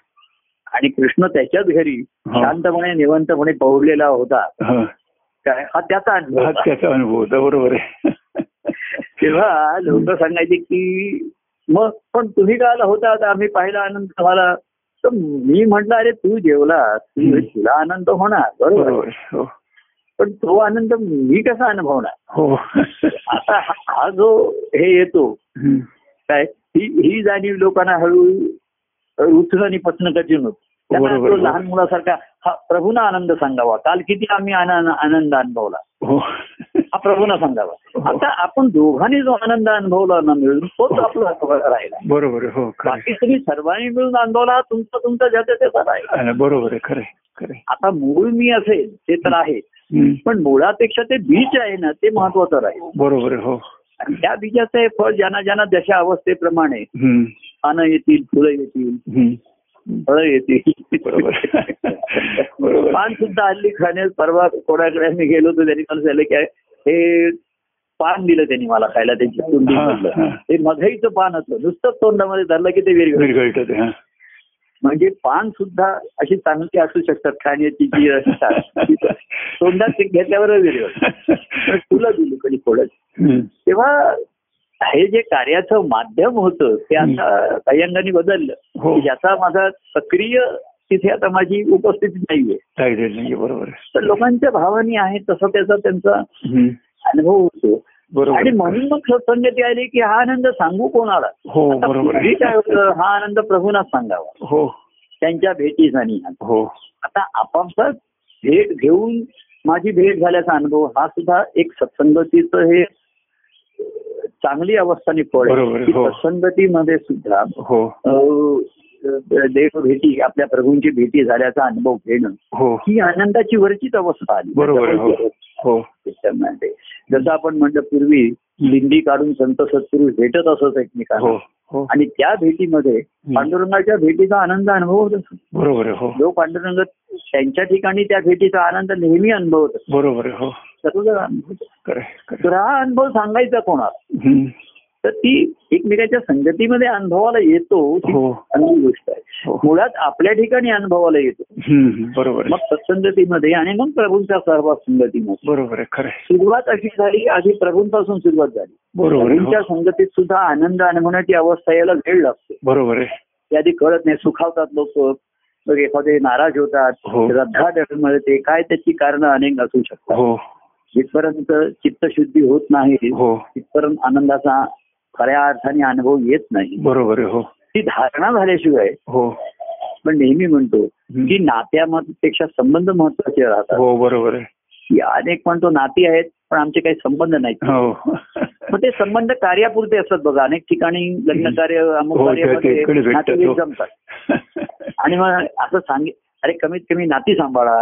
आणि कृष्ण त्याच्याच घरी. शांतपणे निवंतपणे पौडलेला होता. हा. काय हा त्याचा अनुभव. त्याचा अनुभव होता बरोबर आहे. तेव्हा लोक सांगायचे की मग पण तुम्ही काय आला होता? आता आम्ही पाहिला आनंद झाला तर मी म्हटलं अरे तू जेवला. तुला आनंद होणार. बरोबर. पण तो आनंद मी कसा अनुभवणार? हो. आता हा- हा जो हे येतो. काय ही ही जाणीव लोकांना हळू उचल आणि पचन कठीण होत. तो. लहान मुलासारखा हा प्रभूना आनंद सांगावा. काल किती आम्ही आनंद अनुभवला. हो. हा प्रभूना सांगावा. आता आपण दोघांनी जो आनंद अनुभवला ना मिळून तोच आपला राहिला. बरोबर हो बाकी तुम्ही सर्वांनी मिळून अनुभवला तुमचा तुमचा ज्याचा त्याचा राहिला. बरोबर आहे खरं. आता मूळ मी असेल ते तर आहे. पण मुळापेक्षा ते बीज आहे ना ते महत्वाचं राहील. बरोबर हो. आणि त्या बीजाचं हे फळ ज्यांना ज्यांना जशा अवस्थेप्रमाणे. पानं येतील फुलं येतील. फळं येतील. बरोबर. पान सुद्धा हल्ली खाण्यास परवा कोणाकडे आम्ही गेलो होतो त्यांनी मला सांगितलं की हे पान दिलं त्यांनी मला खायला त्यांची हा. ते मघईचं पान असलं नुसतं तोंडामध्ये धरलं की ते विरघळतं. हा. म्हणजे पान सुद्धा अशी चांगली असू शकतात खाण्याची जी असतात. तोंडात ते घेतल्यावर फुलं दिली कधी हम्म. तेव्हा हे जे कार्याचं माध्यम होतं ते आता काही अंगाने बदललं. हो. ज्याचा माझा सक्रिय तिथे आता माझी उपस्थिती नाहीये. बरोबर तर लोकांच्या भावनी आहे तसा त्याचा त्यांचा. अनुभव होतो. आणि. म्हणून मग सत्संगती आली की हा आनंद सांगू कोणाला? हो बरोबर. काय होतं? हा आनंद प्रभूनाच सांगावा. हो. त्यांच्या भेटीसाठी हो. आता आपापसात भेट घेऊन माझी भेट झाल्याचा अनुभव हा सुद्धा एक सत्संगतीचं हे चांगली अवस्थाने फळ हो. सत्संगतीमध्ये सुद्धा हो. देव भेटी आपल्या प्रभूंची भेटी झाल्याचा अनुभव घेणं हो. ही आनंदाची वरचीच अवस्था आली. बरोबर त्याच्यामध्ये जसं आपण म्हणलं पूर्वी दिंडी काढून संत सत्पुरुष भेटत असत हो एकमेकांना. हो आणि त्या भेटीमध्ये पांडुरंगाच्या भेटीचा आनंद अनुभवत असतो. बरोबर हो. जो पांडुरंग त्यांच्या ठिकाणी त्या भेटीचा आनंद नेहमी अनुभवत बरोबर हो. तर हा अनुभव सांगायचा कोणाला. तर ती एकमेकाच्या संगतीमध्ये अनुभवाला येतो हो. चांगली गोष्ट आहे. हो. मुळात आपल्या ठिकाणी अनुभवाला येतो. बरोबर मग सत्संगतीमध्ये आणि मग प्रभूंच्या सहभाग संगतीमध्ये. बरोबर आहे खरं. सुरुवात अशी झाली आधी प्रभूंपासून सुरुवात झाली. बरोबर हो. संगतीत सुद्धा आनंद अनुभवण्याची अवस्था यायला वेळ लागते. बरोबर आहे. ते आधी कळत नाही सुखावतात लोक. मग एखादे नाराज होतात. श्रद्धा मिळते काय त्याची कारण अनेक असू शकतात. जिथपर्यंत चित्तशुद्धी होत नाही तिथपर्यंत आनंदाचा खऱ्या अर्थाने अनुभव येत नाही बरोबर हो ती धारणा झाल्याशिवाय हो पण नेहमी म्हणतो. की नात्यापेक्षा संबंध महत्त्वाचे राहतात हो बरोबर अनेक म्हणतो नाती आहेत पण आमचे काही संबंध नाहीत हो मग ते संबंध कार्यापुरते असतात बघा अनेक ठिकाणी लग्न कार्य अमुक हो, कार्यामध्ये हो. जमतात आणि मग असं सांगे अरे कमीत कमी नाती सांभाळा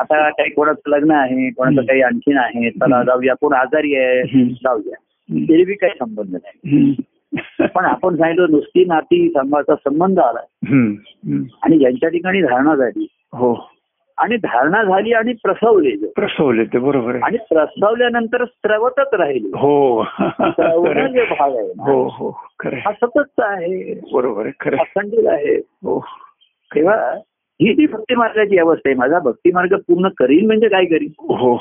आता काही कोणाचं लग्न आहे कोणाचं. काही आणखीन आहे चला. जाऊया कोण आजारी आहे. जाऊया. एरवी काही संबंध नाही. पण आपण सांगितलं नुसती नाती सांभाळचा संबंध आला. आणि ज्यांच्या ठिकाणी धारणा झाली. हो. आणि धारणा झाली आणि प्रसवले. प्रसवले ते बरोबर आणि प्रसवल्यानंतर स्त्रवतच राहिले. हो. जे भाग आहे हो हो. हा सतत आहे. बरोबर. अखंडित आहे. हो. तेव्हा ही जी भक्ती मार्गाची अवस्था आहे माझा भक्ती मार्ग पूर्ण करीन म्हणजे काय करीन? हो.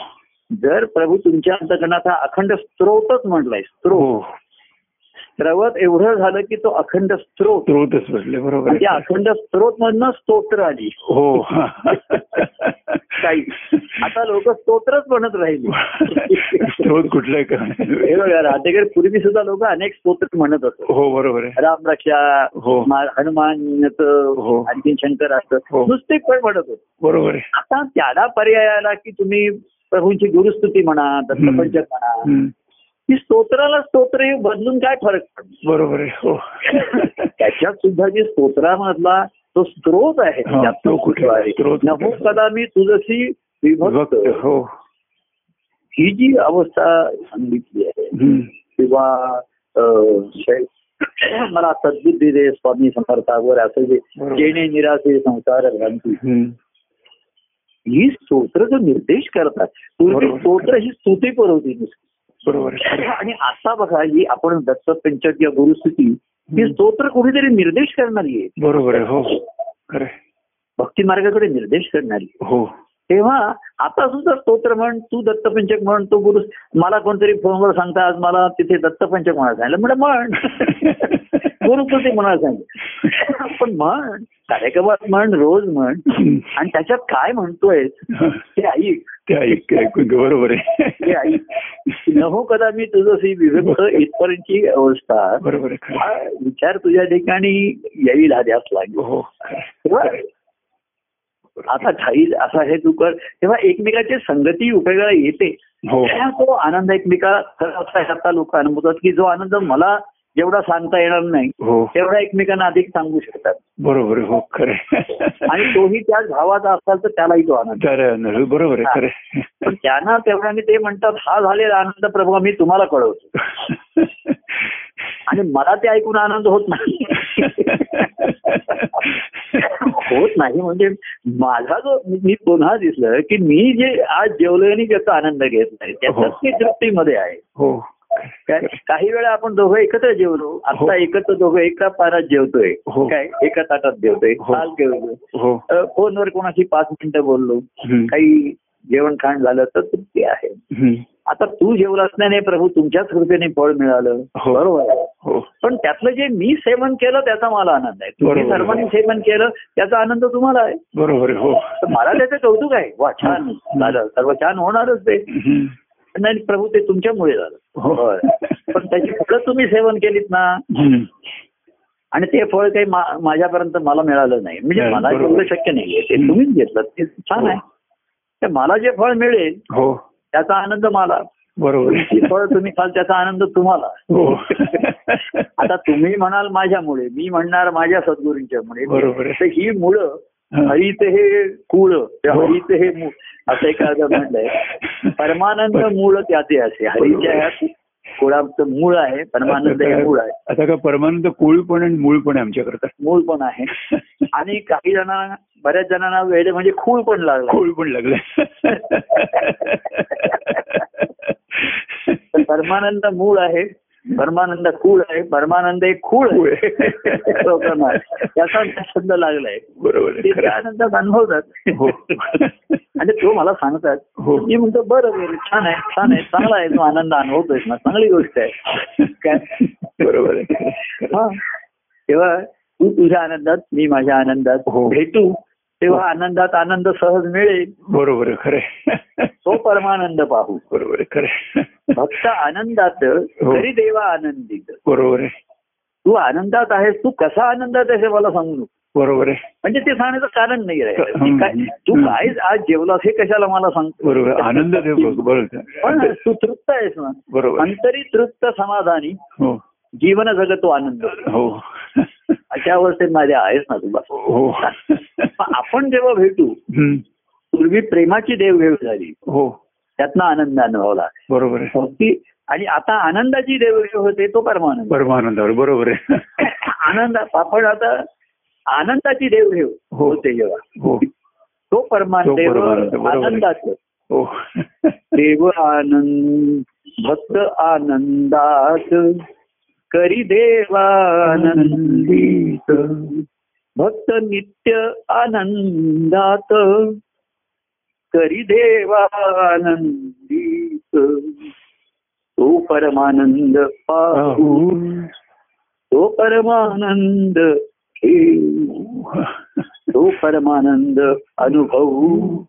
जर प्रभू तुमच्या अंतकरणाचा अखंड स्त्रोतच म्हटलाय स्त्रोत. हो. स्त्रवत एवढं झालं की तो अखंड स्त्रोत. स्रोतच भेटले बरोबर आहे. अखंड स्त्रोत मधनं स्तोत्र आली. हो. काही. आता लोक स्तोत्रच म्हणत राहिली. स्रोत कुठला राहतेकडे पूर्वी सुद्धा लोक अनेक स्तोत्र म्हणत असत हो बरोबर राम रक्षा हो. हनुमान हो. आणखी शंकर असतं हो. नुसते पण म्हणत होते. बरोबर आता त्याला पर्याय आला की तुम्ही प्रभूंची गुरुस्तुती म्हणा दत्तपंचक म्हणा. की स्तोत्राला स्तोत्र बदलून काय फरक पडतो बरोबर आहे हो त्याच्यात सुद्धा जे स्तोत्रामधला तो स्त्रोत आहे तो कुठला आहे. नमो कदा मी तुझशी विभक्त हो ही जी अवस्था सांगितली आहे. किंवा मला सद्बुद्धी दे स्वामी समर्थावर असं जे. जेणे निराशे संसार भ्रांती. ही स्तोत्र जो निर्देश करतात पूर्वी. स्तोत्र ही स्तुतीपर होती नुसती. बरोबर. आणि आता बघा ही आपण दत्त पंचक या गुरुस्तुती ही स्तोत्र कुठेतरी निर्देश करणारी आहे. बरोबर आहे हो. भक्ती मार्गाकडे निर्देश करणारी हो तेव्हा आता सुद्धा स्तोत्र म्हण तू दत्तपंचक म्हण तो गुरु मला कोणतरी फोनवर सांगता आज मला तिथे दत्तपंचक म्हणायला सांगितलं. म्हण गुरुकृती म्हणायला सांगितलं. पण म्हण कार्यक्रमात म्हण रोज म्हण आणि त्याच्यात काय म्हणतोय ते ऐक ते ऐक बरोबर ते आहे ऐक नको कदा मी तुझं विभक्त इथपर्यंतची अवस्था. बरोबर हा विचार तुझ्या ठिकाणी येईल हा ध्यास लागेल. हो आता ठाई असा हे तू कर. तेव्हा एकमेकाची संगती उपयोगाला येते. हो. तो आनंद एकमेका खरं असा लोक अनुभवतात की जो आनंद मला जेवढा सांगता येणार नाही. हो. तेवढा एकमेकांना अधिक सांगू शकतात. बरोबर हो खरं. आणि तोही त्याच भावाचा असाल तर त्यालाही तो आनंद. बरोबर. पण त्यांना तेवढ्याने ते म्हणतात हा झालेला आनंद प्रभू मी तुम्हाला कळवतो. आणि मला ते ऐकून आनंद होत नाही. होत नाही म्हणजे माझा जो मी पुन्हा दिसलं की मी जे आज जेवलोय आणि त्याचा आनंद घेत नाही. त्याच्याच मी तृप्तीमध्ये आहे. हो. काही वेळा आपण दोघं एकत्र जेवलो. हो. आता एकत्र दोघं एका पारात जेवतोय. हो. काय? एका ताटात जेवतोय. हो. काल जेवलो. फोनवर कोणाशी पाच मिनिटं बोललो. काही जेवण खाण झालं तर तृप्ती आहे. आता तू जेवला असल्याने प्रभू तुमच्याच कृपेने फळ मिळालं. बरोबर आहे. हो. पण त्यातलं जे मी सेवन केलं त्याचा मला आनंद आहे. तुम्ही. सर्वांनी सेवन केलं त्याचा आनंद तुम्हाला आहे. बरोबर हो. मला त्याचं कौतुक आहे. वा छान. झालं. सर्व छान होणारच ते. नाही प्रभू ते तुमच्यामुळे झालं. हो. पण त्याची फळं तुम्ही सेवन केलीत ना. आणि ते फळ काही माझ्यापर्यंत मला मिळालं नाही. म्हणजे मला. एवढं शक्य नाहीये ते. तुम्हीच घेतलं. ते छान आहे. तर मला जे फळ मिळेल हो. त्याचा आनंद मला. बरोबर. फळ तुम्ही खाल त्याचा आनंद तुम्हाला. हो. आता तुम्ही म्हणाल माझ्यामुळे मी म्हणणार माझ्या सद्गुरूंच्या मुळे बरोबर ही मुळं हा. हरित हे कुळ हो. हरित हे मूळ असं एखादं म्हणलंय परमानंद मूळ त्याचे असे. हरीच्या ह्या कुळाचं मूळ आहे परमानंद हे मूळ आहे. आता का परमानंद कोळी पण आणि मूळ पण आमच्याकरता. मूळ पण आहे. आणि काही जणांना बऱ्याच जणांना वेळ म्हणजे खूळ पण लागला. कोळी पण लागले. परमानंद मूळ आहे. परमानंद कुळ आहे परमानंद एक खूळ खूळ आहे. त्याचा शब्द लागलाय. बरोबर ते. आनंदात अनुभवतात. हो. आणि तो मला सांगतात. हो. मी म्हणतो बरं बरं छान आहे छान आहे चांगला आहे तो आनंद अनुभवतोय ना चांगली गोष्ट आहे. काय बरोबर आहे. हा. तेव्हा तू तुझ्या आनंदात मी माझ्या आनंदात हो. भेटू. तेव्हा आनंदात आनंद सहज मिळेल. बरोबर खरं तो परमानंद पाहू. बरोबर खरं भक्त आनंदात हो. तरी देवा आनंदित. बरोबर आहे. तू आनंदात आहेस तू कसा आनंदात आहेस हे मला सांगू नको. बरोबर आहे. म्हणजे ते सांगण्याचं कारण नाही रे हम्म. काय तू काय आज जेवलास हे कशाला मला सांगतो? बरोबर. आनंद पण. तू तृप्त आहेस ना. बरोबर. अंतरी तृप्त समाधानी. जीवन जगतो आनंद. हो. अशा अवस्थेत माझ्या आहेस ना तुला हो. पण आपण जेव्हा भेटू. पूर्वी प्रेमाची देवघेव झाली हो. त्यातनं आनंद अनुभवला बरोबर भक्ती आणि आता आनंदाची देवघेव होते तो परमानंद. परमानंदावर बरोबर आहे. आनंद आपण आता आनंदाची देवघेव हो. होते जेव्हा. हो. तो परमानंद तो. आनंदाचं. हो. देव आनंद भक्त आनंदात करी देवानंदित भक्त नित्य आनंदात. करी देवानंदित तो परमानंद पाहू. तो परमानंद तो परमानंद अनुभवू.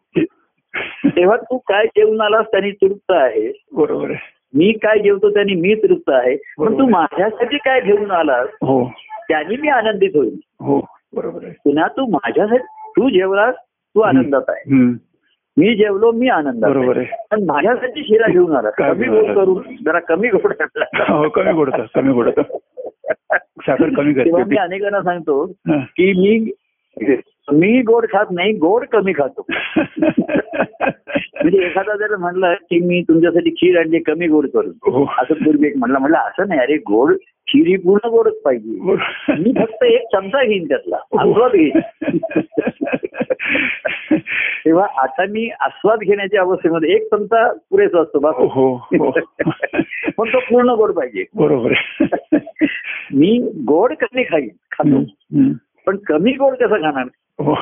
तेव्हा तू काय जेवणालाच त्यांनी तृप्त आहे? बरोबर आहे. मी काय जेवतो त्यांनी मी तृप्त आहे. पण तू. माझ्यासाठी काय घेऊन आलास हो. त्यांनी मी आनंदित होईल. हो पुन्हा तू माझ्यासाठी तू जेवलास तू आनंदात आहे. मी जेवलो मी आनंदात बरोबर आहे. आहे पण माझ्यासाठी शिरा घेऊन आला कमी गोड? करून जरा कमी गोड. हो कमी गोडतं कमी गोडतं साखर कमी मी अनेकांना सांगतो. की मी मी गोड खात नाही गोड कमी खातो. म्हणजे एखादा जर म्हणलं की मी तुमच्यासाठी खीर आणली कमी गोड करून हो. असं पूर्वी एक म्हणलं म्हणलं असं नाही अरे गोड खीर ही पूर्ण गोडच पाहिजे. बरोबर. मी फक्त एक चमचा घेईन त्यातला. आस्वाद घेईन. तेव्हा आता मी आस्वाद घेण्याच्या अवस्थेमध्ये एक चमचा पुरेसा असतो बा हो हो. पण तो पूर्ण गोड पाहिजे. बरोबर मी गोड कमी खाईन खातो. पण कमी गोड कसं खाणार? हो.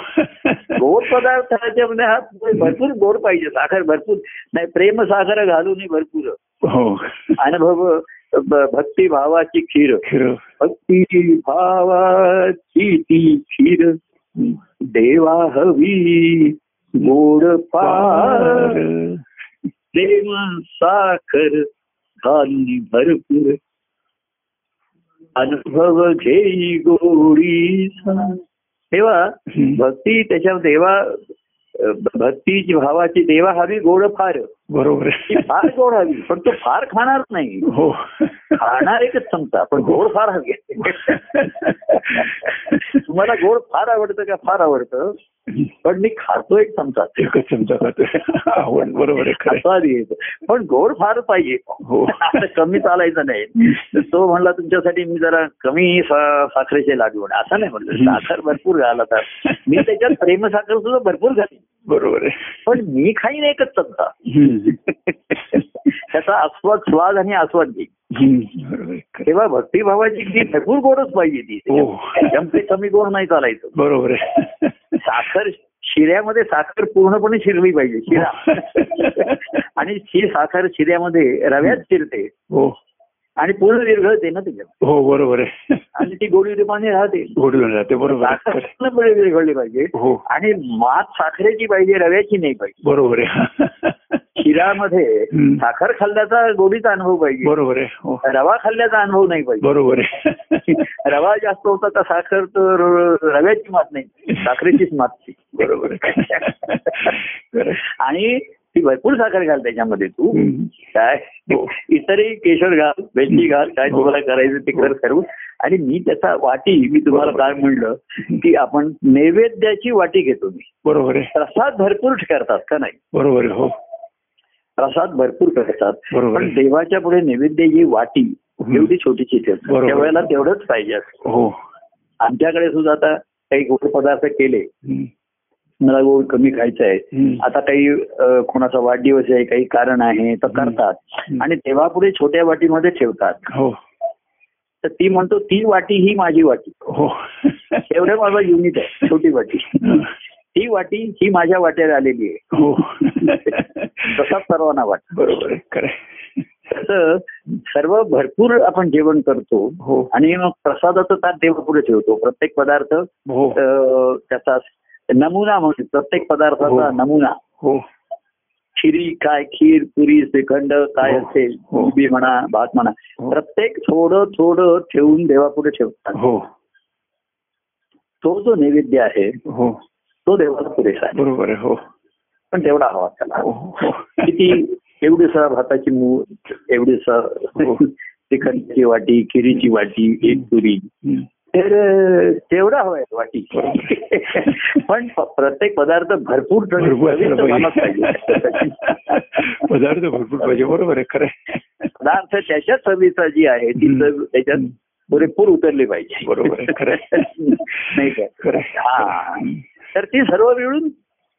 गोड पदार्थाच्या म्हणजे हा भरपूर गोड पाहिजे साखर भरपूर. नाही प्रेम साखर घालून भरपूर. हो. अनुभव ब- भक्ती भावाची खीर. खरं. भक्ती भावाची ती खीर. देवा हवी गोड पार. प्रेम साखर घालून भरपूर. अनुभव घेई गोडी तेव्हा. भक्ती त्याच्या देवा भक्तीची भावाची देवा हवी गोड फार बरोबर फार गोड हवी पण तो फार खाणार नाही. हो. खाणार एकच चमचा पण गोड फार हवी. तुम्हाला गोड फार आवडतं का फार आवडतं? पण मी खातो एक चमचा एकच चमचा खातोय आवड बरोबर आहे पण गोड फार पाहिजे. हो. आता कमी चालायचं नाही. तर तो म्हणला तुमच्यासाठी मी जरा कमी साखरेचे लाडू म्हणा असं नाही म्हणलं. साखर भरपूर घाल आता. मी त्याच्यात प्रेम साखर सुद्धा भरपूर घाली बरोबर आहे. पण मी खाईन एकच चमचा. त्याचा आस्वाद स्वाद आणि आस्वाद घेईन. तेव्हा भक्तिभावाची ती भरपूर गोडच पाहिजे ती. हो. त्याच्यामध्ये कमी गोड नाही चालायचं. बरोबर आहे. साखर शिऱ्यामध्ये साखर पूर्णपणे शिरली पाहिजे शिरा. आणि ही साखर शिऱ्यामध्ये रव्यात शिरते हो. आणि पूर्ण विरघळते ना त्याच्यात हो बरोबर आहे. आणि ती गोडी रुपाने राहते. गोडून राहते बरोबर विरघळली पाहिजे. हो. आणि मात साखरेची पाहिजे रव्याची नाही पाहिजे. बरोबर आहे. शिरामध्ये. साखर खाल्ल्याचा गोडीचा अनुभव पाहिजे. बरोबर आहे. हो. रवा खाल्ल्याचा अनुभव नाही पाहिजे. बरोबर आहे. रवा जास्त होता का साखर तर रव्याची मात नाही. साखरेचीच मात बरोबर. आणि ती भरपूर साखर घाल त्याच्यामध्ये तू. काय हो. इतरही केशर घाल वेलची घाल काय हो. तुम्हाला करायचं ते कर सर्व आणि मी त्याचा वाटी मी तुम्हाला काय म्हणलं की आपण नैवेद्याची वाटी घेतो मी बरोबर प्रसाद भरपूर करतात का नाही बरोबर हो प्रसाद भरपूर करतात पण. देवाच्या पुढे नैवेद्याची वाटी हम्म. एवढी छोटीशी. त्यावेळेला तेवढंच पाहिजे असतं. हो आमच्याकडे सुद्धा आता काही गोड पदार्थ केले. मला गोड कमी खायचं आहे. आता काही कोणाचा वाढदिवस आहे काही कारण आहे तर. करतात. आणि देवापुढे छोट्या वाटीमध्ये ठेवतात. हो. तर ती म्हणतो ती वाटी ही माझी वाटी. हो. एवढं माझं युनिट आहे छोटी वाटी. ती वाटी ही माझ्या वाट्यात आलेली आहे. हो. तसाच सर्वांना वाट. बरोबर खरं. तसं सर्व भरपूर आपण जेवण करतो हो. आणि मग प्रसादाचं ताट देवापुढे ठेवतो. प्रत्येक पदार्थ त्याचा नमुना म्हणजे प्रत्येक पदार्थाचा हो. नमुना हो खिरी काय खीर पुरी श्रीखंड काय हो. असेल हो. उभी म्हणा भात म्हणा. प्रत्येक थोडं थोडं ठेवून देवापुढे ठेवतात हो तो जो नैवेद्य आहे हो तो देवाला पुरेसा आहे बरोबर आहे हो पण तेवढा हवा त्याला किती एवढीसा भाताची मूळ एवढीसा हो. श्रीखंडची वाटी खिरीची वाटी एक पुरी. तर तेवढा हवाय वाटी. पण प्रत्येक पदार्थ भरपूर पदार्थ भरपूर पाहिजे. बरोबर आहे खरं. पदार्थ त्याच्या चवीचा जी आहे ती त्याच्यात पुरेपूर उतरली पाहिजे. बरोबर खरं. नाही का? खरं. हा. तर ती सर्व मिळून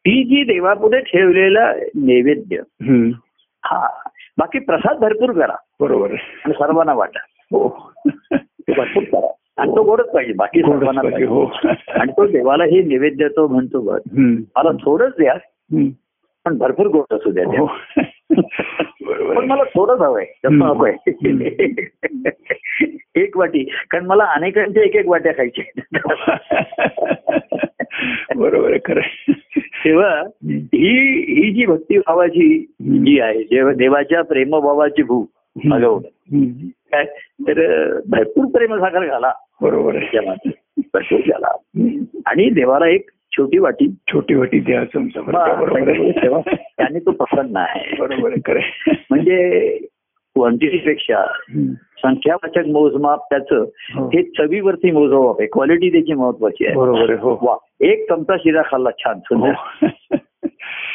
ती जी देवापुढे ठेवलेला नैवेद्य. हा. बाकी प्रसाद भरपूर करा. बरोबर सर्वांना वाटा. हो. भरपूर करा. आणि तो गोडच पाहिजे बाकी सर्वांना. हो. आणि तो देवाला हे नैवेद्य तो म्हणतो बघ. मला थोडंच द्या. पण भरपूर गोड असू द्या हो पण. मला थोडंच हवंय जास्त. हवंय एक वाटी कारण मला अनेकांच्या एक एक वाट्या खायच्या बरोबर खरं. तेव्हा. ही ही जी भक्तिभावाची जी आहे जेव्हा देवाच्या प्रेमभावाची भू हम्म. काय? तर भरपूर प्रेमसाखर घाला बरोबर भरपूर हम्म. आणि देवाला एक छोटी वाटी. छोटी वाटी द्या तेव्हा आहे. त्याने तो प्रसन्न आहे. बरोबर खरं. म्हणजे क्वांटिटीपेक्षा. संख्यावाचक मोजमाप त्याचं. हो. हे चवीवरती मोजमाप आहे. क्वालिटी त्याची महत्वाची आहे. बरोबर हो. वा एक चमचा शिरा खाल्ला छान हो. सुंदर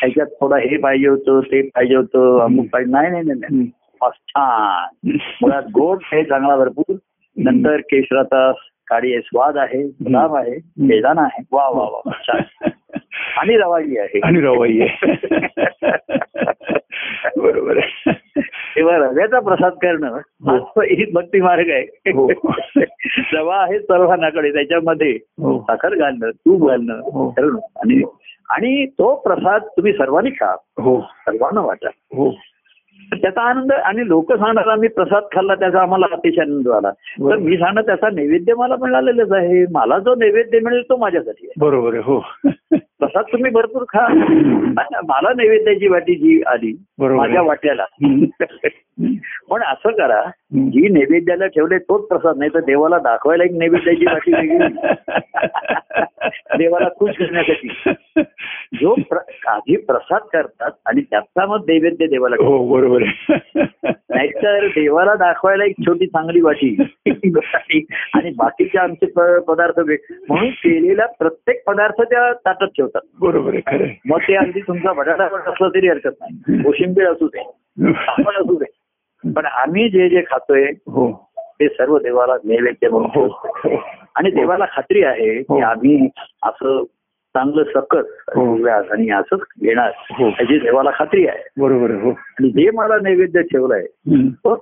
त्याच्यात थोडा हे पाहिजे होतं ते पाहिजे होतं अमुक पाहिजे नाही नाही छान. मुळात गोड आहे चांगला भरपूर. नंतर केशराचा काळी आहे स्वाद आहे गुलाब आहे बेदाना आहे. वा वा वा छान. आणि रवाई आहे. आणि रवाई आहे. बरोबर तेव्हा रव्याचा प्रसाद करणं हो. भक्ती मार्ग आहे. हो. रवा आहे सर्वांनाकडे त्याच्यामध्ये हो. साखर घालणं तूप घालणं. करणं. आणि आणि तो प्रसाद तुम्ही सर्वांनी खा. हो. सर्वांना वाटा. हो. त्याचा आनंद आणि लोक सांगणार आम्ही प्रसाद खाल्ला त्याचा आम्हाला अतिशय आनंद झाला. तर. मी सांगणार त्याचा नैवेद्य मला मिळालेलाच आहे. मला जो नैवेद्य मिळेल तो माझ्यासाठी आहे. बरोबर आहे हो. प्रसाद तुम्ही भरपूर खा मला नैवेद्याची वाटी जी आली. माझ्या वाट्याला. पण असं करा. जी नैवेद्याला ठेवले तोच प्रसाद नाही तर देवाला दाखवायला एक नैवेद्याची वाटी वेगळी देवाला खुश करण्यासाठी जो आधी प्रसाद करतात आणि त्याचा मग नैवेद्य देवाला. हो बरोबर नाहीतर देवाला दाखवायला एक छोटी चांगली वाटी आणि बाकीचे आमचे पदार्थ म्हणून केलेला प्रत्येक पदार्थ त्या ताटात ठेवतात बरोबर आहे खरं. मग ते अगदी तुमचा बटाटा पण असला तरी हरकत नाही कोशिंबीर असू दे आपण असू दे पण आम्ही जे जे खातोय हो ते सर्व देवाला नैवेद्य म्हणून हो. हो आणि देवाला खात्री आहे. की आम्ही असं चांगलं सकस. व्यास आणि असंच घेणार. याची देवाला खात्री आहे बरोबर हो आणि जे मला नैवेद्य ठेवलंय. तोच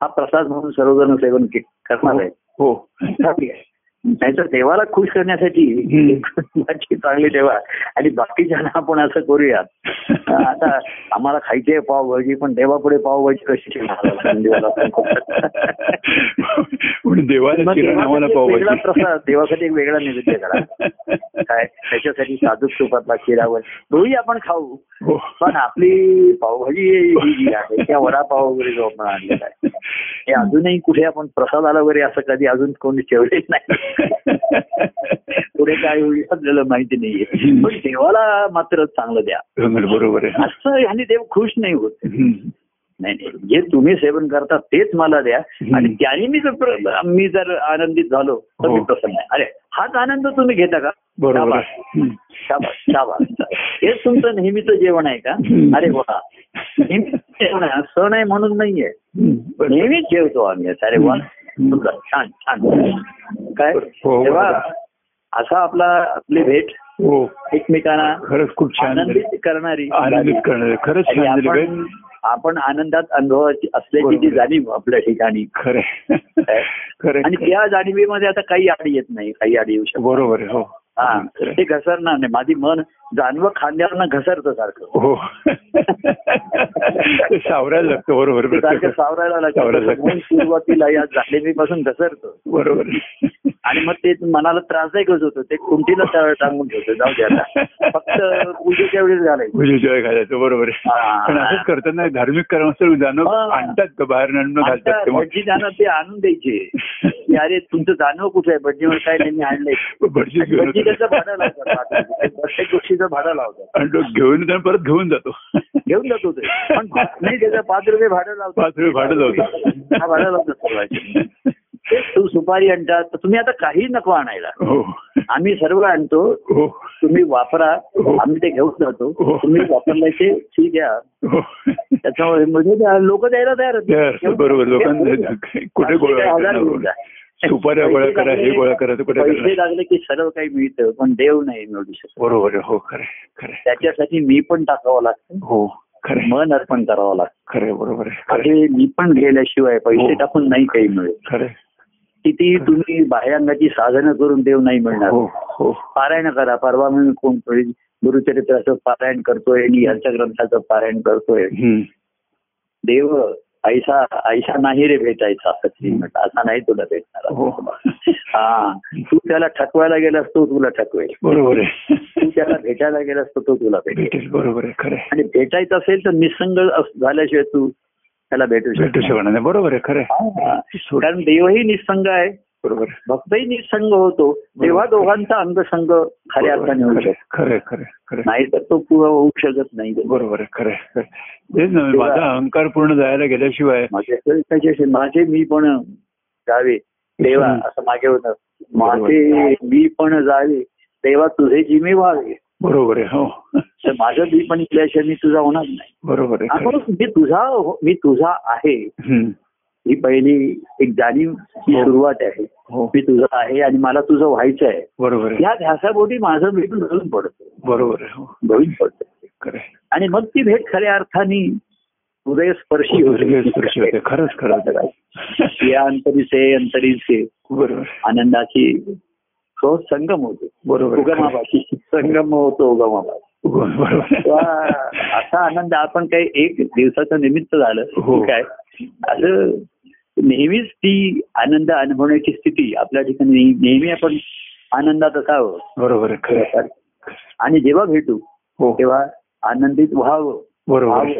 हा प्रसाद म्हणून सर्वजण सेवन करणार आहे हो खात्री आहे नाहीतर देवाला खुश करण्यासाठी चांगली ठेवा आणि बाकीच्यांना आपण असं करूयात आता आम्हाला खायची आहे पावभाजी पण देवापुढे पावभाजी कशी वेगळा प्रसाद देवासाठी एक वेगळा नैवेद्य करा. काय? त्याच्यासाठी साधूक तुपातला खिरावर तोही आपण खाऊ. हो. पण आपली पावभाजी ही जी आहे त्या वडापाव वगैरे जो आपण आणलेला आहे हे अजूनही कुठे आपण प्रसादाला वगैरे असं कधी अजून कोणी ठेवलेच नाही. पुढे काय होईल आपल्याला माहिती नाहीये. पण देवाला मात्र चांगलं द्या. बरोबर असं ह्याने देव खुश नाही होत. नाही नाही. जे तुम्ही सेवन करता तेच मला द्या. आणि त्याने मी जर मी जर आनंदित झालो तर मी हो. प्रसन्न आहे. अरे हाच आनंद तुम्ही घेता का? बरोबर. हेच तुमचं नेहमीचं जेवण आहे का. अरे वा. जेवण सण आहे म्हणून नाहीये. नेहमीच जेवतो आम्ही अरे वा. छान छान. काय? हो, तेव्हा बरोबर. असा आपला आपली भेट हो. एकमेकांना खरंच खूप छान. आनंदित करणारी. आनंदित करणार. खरंच आपण आनंदात अनुभवाची असल्याची जी. जाणीव आपल्या ठिकाणी. खरं खरं आणि त्या जाणीवेमध्ये आता काही आडी येत नाही काही आडी येऊ शकत बरोबर आहे हो. ते घसरणार नाही. माझी मन जाणवं खांद्यावरनं घसरतं सारखं. हो. ते सावरायला लागतं. बरोबर सारखं सावरायला लागतं. सुरुवातीला या जाणीवेपासून घसरतं. बरोबर. आणि मग ते मनाला त्रासदायकच होतं? ते कुंटीला टांगून ठेवतं. जाऊ द्या आता. फक्त पूजेच्या वेळेस घालायचं. पूजेशिवाय घालायचं. बरोबर. पण असंच करतात ना धार्मिक कर्मस्थळ हा. आणतात का? बाहेर आणून घालतात भटजी जाणं ते आणून द्यायचे. अरे तुमचं जाणव कुठे आहे? भटजीवर काय त्यांनी आणलंय? भटजी. त्याचं भाडं लावतात प्रत्येक गोष्टीचं भाडं लावतात. आणि तो घेऊन परत घेऊन जातो. घेऊन जातो ते. पण नाही त्याचं पाच रुपये भाडं लावतात. पाच रुपये भाडं लावतात. हा भाडं लावतात सर्वांचे ते सुपारी आणतात तर तुम्ही आता काही नको आणायला. हो. आम्ही सर्व आणतो. हो. तुम्ही वापरा. हो. आम्ही ते घेऊन जातो. तुम्ही वापरल्याचे ठीक हो. त्याच्यामुळे म्हणजे लोक द्यायला तयार असतात, बरोबर. लोकांना कुठे गोळा. सुपाऱ्या करा हे गोळा करा कुठे पैसे लागले की सर्व काही मिळतं पण देव नाही मिळू शकत. बरोबर हो खरं खरं त्याच्यासाठी मी पण टाकावं लागतं. हो खरं मन अर्पण करावं लागतं. खरं बरोबर आहे मी पण गेल्याशिवाय पैसे हो. टाकून नाही काही मिळेल खरं किती तुम्ही बाह्यांगाची साधनं करून देव नाही मिळणार. हो हो. पारायण करा परवा मी कोण गुरुचरित्राचं पारायण करतोय आणि ह्याच्या ग्रंथाचं पारायण करतोय. देव ऐसा ऐसा नाही रे भेटायचा असं. असा नाही तुला भेटणार. हो. हा. तू त्याला ठकवायला गेलास तो तुला ठकवेल. बरोबर आहे. तू त्याला भेटायला गेलास तो तो तुला भेटेल. बरोबर आहे. खरं. आणि भेटायचं असेल तर निसंग झाल्याशिवाय तू त्याला भेटू शकतो बरोबर आहे. खरं. कारण देवही निसंग आहे. बरोबर. भक्तही निसंग होतो. तेव्हा दोघांचा अंगसंग खऱ्या अर्थाने होऊ शकतो. खरं खरं खरं. नाही तर तो पुरा होऊ शकत नाही. बरोबर आहे खरं. तेच माझा अहंकार पूर्ण जायला गेल्याशिवाय माझे माझे मी पण जावे. देवा असं मागे होतं. माझे मी पण जावे. देवा तुझे जिमे व्हावे. बरोबर आहे हो. तर माझं मी पण केल्याशिवाय मी तुझा होणार नाही. बरोबर आहे. मी तुझा मी तुझा आहे. ही पहिली एक जाणीव ही हो. सुरुवात आहे. हो. मी तुझा आहे आणि मला तुझं व्हायचं आहे. बरोबर या ध्यासापोटी माझं पण घडून पडतो. बरोबर आहे हो. पडतो. आणि मग ती भेट खऱ्या अर्थाने हृदय स्पर्शी हृदय स्पर्शी होते. खरंच खरंच. या अंतरीचे अंतरीचे बरोबर आनंदाची तो संगम होतो. बरोबर उगमापाशी. संगम होतो तेव्हा असा आनंद आपण काही एक दिवसाचं निमित्त झालं. हो. काय असं नेहमीच ती आनंद अनुभवण्याची स्थिती आपल्या ठिकाणी नेहमी आपण आनंदात असावं बरोबर खरं. आणि जेव्हा भेटू हो तेव्हा आनंदित व्हावं बरोबर.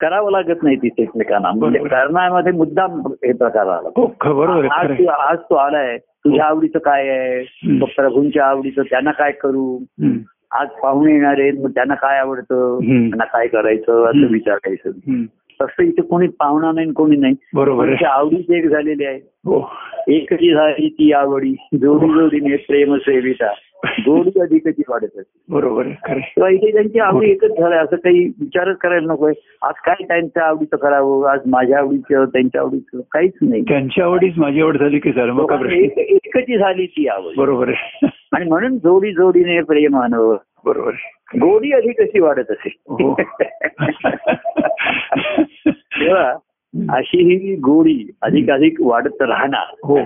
करावं लागत नाही तिथे एकमेकांना म्हणजे. कारणामध्ये मुद्दाम हे प्रकार आला हो आज. आज तू आलाय तुझ्या आवडीचं काय आहे प्रभूंच्या आवडीचं त्यांना काय करू. आज पाहुणे येणार आहेत मग त्यांना काय आवडतं. त्यांना काय करायचं असं. विचारायचं. तसं इथे कोणी पाहुणा नाही कोणी नाही. बरोबर त्यांच्या आवडीचे एक झालेले आहे. हो. एकची झाली ती आवडी जोडी जोडीने प्रेम सेविता. जोडी अधिकची वाढत असते. बरोबर. तेव्हा इथे त्यांची आवडी एकच झाल्या असं काही विचारच करायला नकोय आज काय त्यांच्या आवडीचं करावं? आज माझ्या आवडीचं त्यांच्या आवडीचं काहीच नाही. त्यांची आवडीच माझी आवड झाली की झालं एक- एकची झाली ती आवड. बरोबर आहे. आणि म्हणून जोडी जोडीने प्रेमानं बरोबर. गोडी अधिक कशी वाढत असेल? हो. तेव्हा अशी ही गोडी अधिक अधिक वाढत राहणार. हो.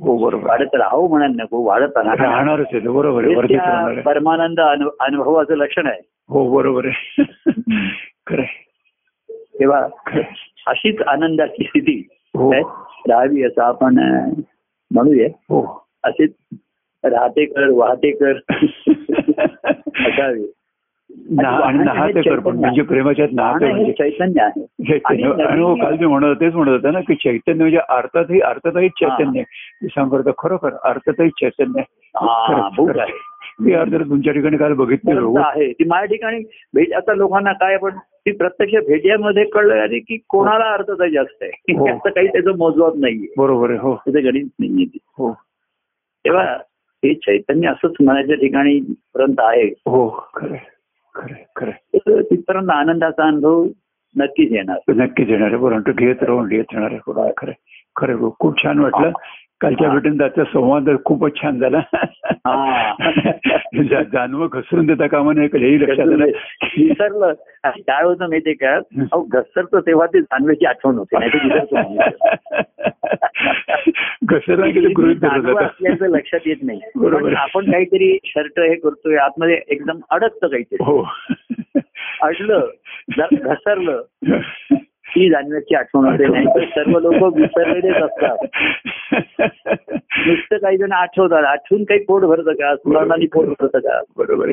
हो बरोबर. वाढत राहावं म्हणाल नको वाढत राहणार. बरोबर हे परमानंद अनु- अनुभवाचं लक्षण आहे. हो बरोबर आहे. तेव्हा. अशीच आनंदाची स्थिती हो. राहावी असं आपण म्हणूया. हो. असेच राहते कर वाहते कर असावे म्हणजे वाहन हे म्हणजे चैतन्य आहे. आणि हो, काल मी म्हणत तेच म्हणत होता ना की चैतन्य म्हणजे अर्थातही अर्थातही चैतन्य. सांगतो खरोखर अर्थातही चैतन्य. हा मी अर्थ तुमच्या ठिकाणी काल बघितलं खरंच आहे. ती माझ्या ठिकाणी भेट आता लोकांना काय पण ती प्रत्यक्ष भेट्यामध्ये कळलं आणि की कोणाला अर्थता जास्त आहे. हो. असं काही त्याचं मोजवाब नाहीये. बरोबर आहे हो. त्याचं गणित नाहीये. हो. तेव्हा हे चैतन्य असंच मनाच्या ठिकाणी पर्यंत आहे. हो खरं तिथपर्यंत आनंदाचा अनुभव नक्कीच येणार. नक्कीच येणार आहे. बरोबर तो घेत राहून घेत येणार आहे. खरं. खरं. खूप छान वाटलं. कालच्या. भेटून त्याचा संवाद खूपच छान झाला हा. जा- जानवं घसरून देता कामा नये हेही लक्षात आलं विसरलं काय होतं माहितीये का अहो घसरतो तेव्हा ते जाणव्याची आठवण होते. घसरला जाणवं. असल्याचं लक्षात येत नाही बरोबर. पण आपण काहीतरी शर्ट हे करतोय आतमध्ये एकदम अडकतं काहीतरी हो अडलं घसरलं ती जाणव्याची आठवण होते नाही तर सर्व लोक विसरलेलेच असतात. नुसतं काही जण आठवतात. आठवून काही पोट भरतं का? स्मरणाने पोट भरतं का? बरोबर.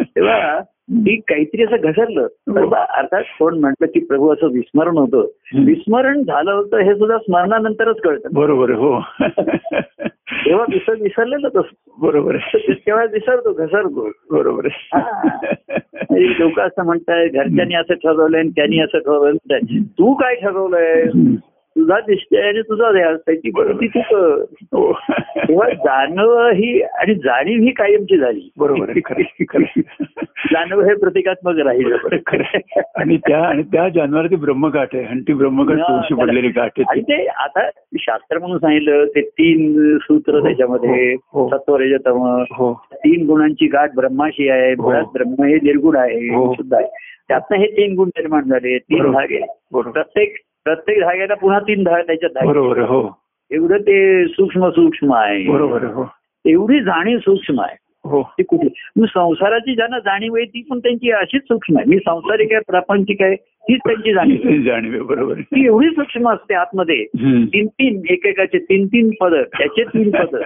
तेव्हा ती काहीतरी असं घसरलं. हो. अर्थात कोण म्हटलं की प्रभू असं विस्मरण होतं. विस्मरण झालं होतं हे सुद्धा स्मरणानंतरच कळतं. बरोबर हो. तेव्हा विसर विसरलेलंच असतं बरोबर तेव्हा विसरतो घसरतो. बरोबर आहे. लोक असं म्हणताय घरच्यांनी असं ठरवलंय आणि त्यांनी असं ठरवलं. तू काय ठरवलंय? तुझा निश्चय आणि तुझा ध्यास त्याची बरोबर तू कर. हो तेव्हा जाणव ही आणि जाणीव ही कायमची झाली बरोबर आहे आहे, आहे. जाणव हे प्रतिकात्मक राहील आहे, आहे. आणि त्या आणि त्या जानवर ती ब्रह्मगाठ आहे आणि ती ब्रह्मगाठ तुळशी पडलेली गाठ आहे आणि ती. आता शास्त्र म्हणून सांगितलं ते तीन सूत्र हो, त्याच्यामध्ये हो, हो. सत्वरजतम तीन गुणांची गाठ ब्रह्माशी आहे. मुळात ब्रह्म हे निर्गुण आहे. शुद्ध आहे त्यातनं हे तीन गुण निर्माण झाले तीन. धागे बरोबर प्रत्येक प्रत्येक धाग्याला पुन्हा तीन धागे त्याच्यात धागे. हो. एवढं ते सूक्ष्म सूक्ष्म आहे. बरोबर हो. एवढी जाणीव सूक्ष्म आहे. हो. ती कुठे? मग संसाराची ज्यांना जाणीव आहे ती पण त्यांची अशीच सूक्ष्म आहे. मी संसारिक आहे प्रापंचिक आहे तीच त्यांची जाणीव जाणीव आहे, बरोबर. ती एवढी सूक्ष्म असते आतमध्ये. तीन तीन एकेकाचे तीन तीन पद त्याचे तीन पद.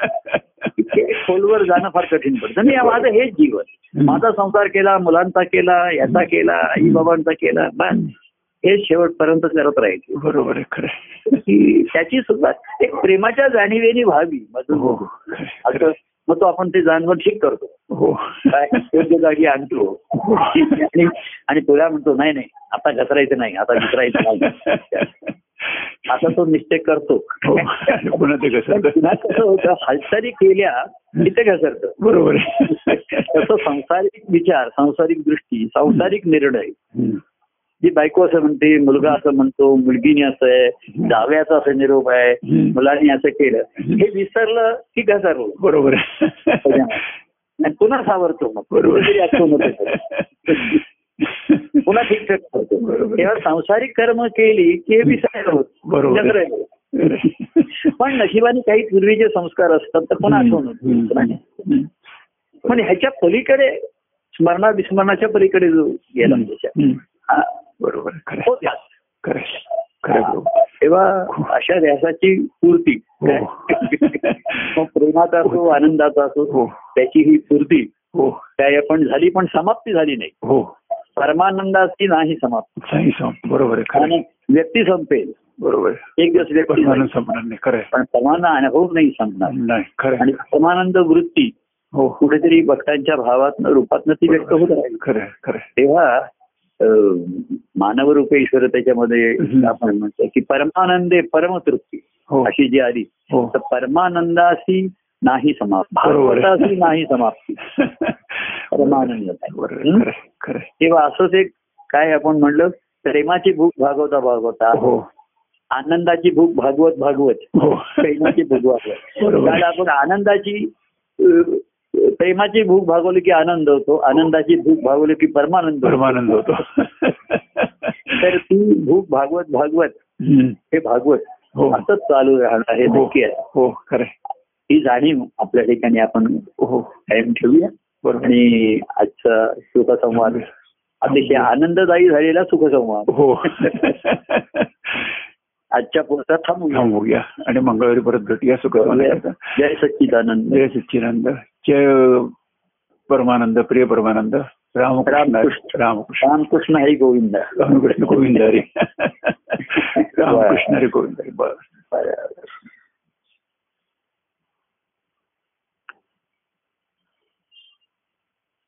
खोलवर जाणं फार कठीण पडतं. आणि माझं हेच जीवन. माझा संसार केला मुलांचा केला याचा केला आई बाबांचा केला बस. हे शेवटपर्यंत करत राहायचे. बरोबर खरं. की त्याची सुद्धा एक प्रेमाच्या जाणीवेने व्हावी हो मधून. असं मग तो आपण ते जाणवण ठीक करतो. हो. काय योग्य जागी आणतो. आणि आणि तुला म्हणतो नाही नाही आता घसरायचं नाही आता विसरायचं नाही. आता तो निश्चय करतो. हो. होतं हालचाली केल्या की ते घसरतं. बरोबर तसं संसारिक विचार संसारिक दृष्टी संसारिक निर्णय जी बायको असं म्हणते मुलगा असं म्हणतो मुलगीने असं आहे जावयाचा असं निरोप आहे. मुलांनी असं केलं. हे विसरलं की घसरलं बरोबर. पुन्हा सावरतो मग. बरोबर. पुन्हा करतो बरोबर. तेव्हा सांसारिक कर्म केली की हे विसरायला होत. बरोबर. पण नशिबाने काही पूर्वीचे संस्कार असतात तर पुन्हा आठवण. पण ह्याच्या पलीकडे स्मरणा विस्मरणाच्या पलीकडे जो गेला त्याच्या बरोबर खरं तो त्याच. खरं बरोबर. तेव्हा अशा ध्यासाची पूर्ती हो. प्रेमाचा असो आनंदाचा असो हो त्याची ही पूर्ती हो काय पण झाली पण समाप्ती झाली नाही हो परमानंदाची नाही समाप्ती बरोबर आहे व्यक्ती संपेल बरोबर. एक दिवस व्यक्ती. संपणार नाही खरं. पण परमानंद अनुभव नाही संपणार नाही खरं आणि. परमानंद वृत्ती हो कुठेतरी भक्तांच्या भावात रूपात ती व्यक्त होत राहील खरं खरं. तेव्हा मानवरूप ईश्वर त्याच्यामध्ये. आपण म्हणतो की परमानंदे परमतृप्ती हो. अशी जी आली हो. तर परमानंदाशी नाही समाप्त. नाही समाप्ती. परमानंद. तेव्हा असंच एक काय आपण म्हणलं प्रेमाची भूक भागवता भागवता. हो. आनंदाची भूक भागवत भागवत. प्रेमाची भूक भागवत. आपण आनंदाची प्रेमाची भूक भागवली की आनंद होतो. आनंदाची भूक भागवली की परमानंद. परमानंद होतो. तर ती भूक भागवत भागवत. हे भागवत हो. असंच चालू राहणार हे हो. नक्की आहे. हो खरं. ही जाणीव आपल्या ठिकाणी आपण हो. कायम ठेवूया. आणि आजचा सुखसंवाद अतिशय आनंददायी झालेला सुखसंवाद. हो. आजच्या पुरता थांबूया थांबूया. आणि मंगळवारी परत भेटूया. सुख जय सच्चिदानंद. जय सच्चिदानंद. जय परमानंद प्रिय परमानंद. रामकृष्ण. रामकृष्ण. रामकृष्ण. रामकृष्ण हरी गोविंद. रामकृष्ण गोविंद हरी. रामकृष्ण हरी गोविंद हरी. बरं.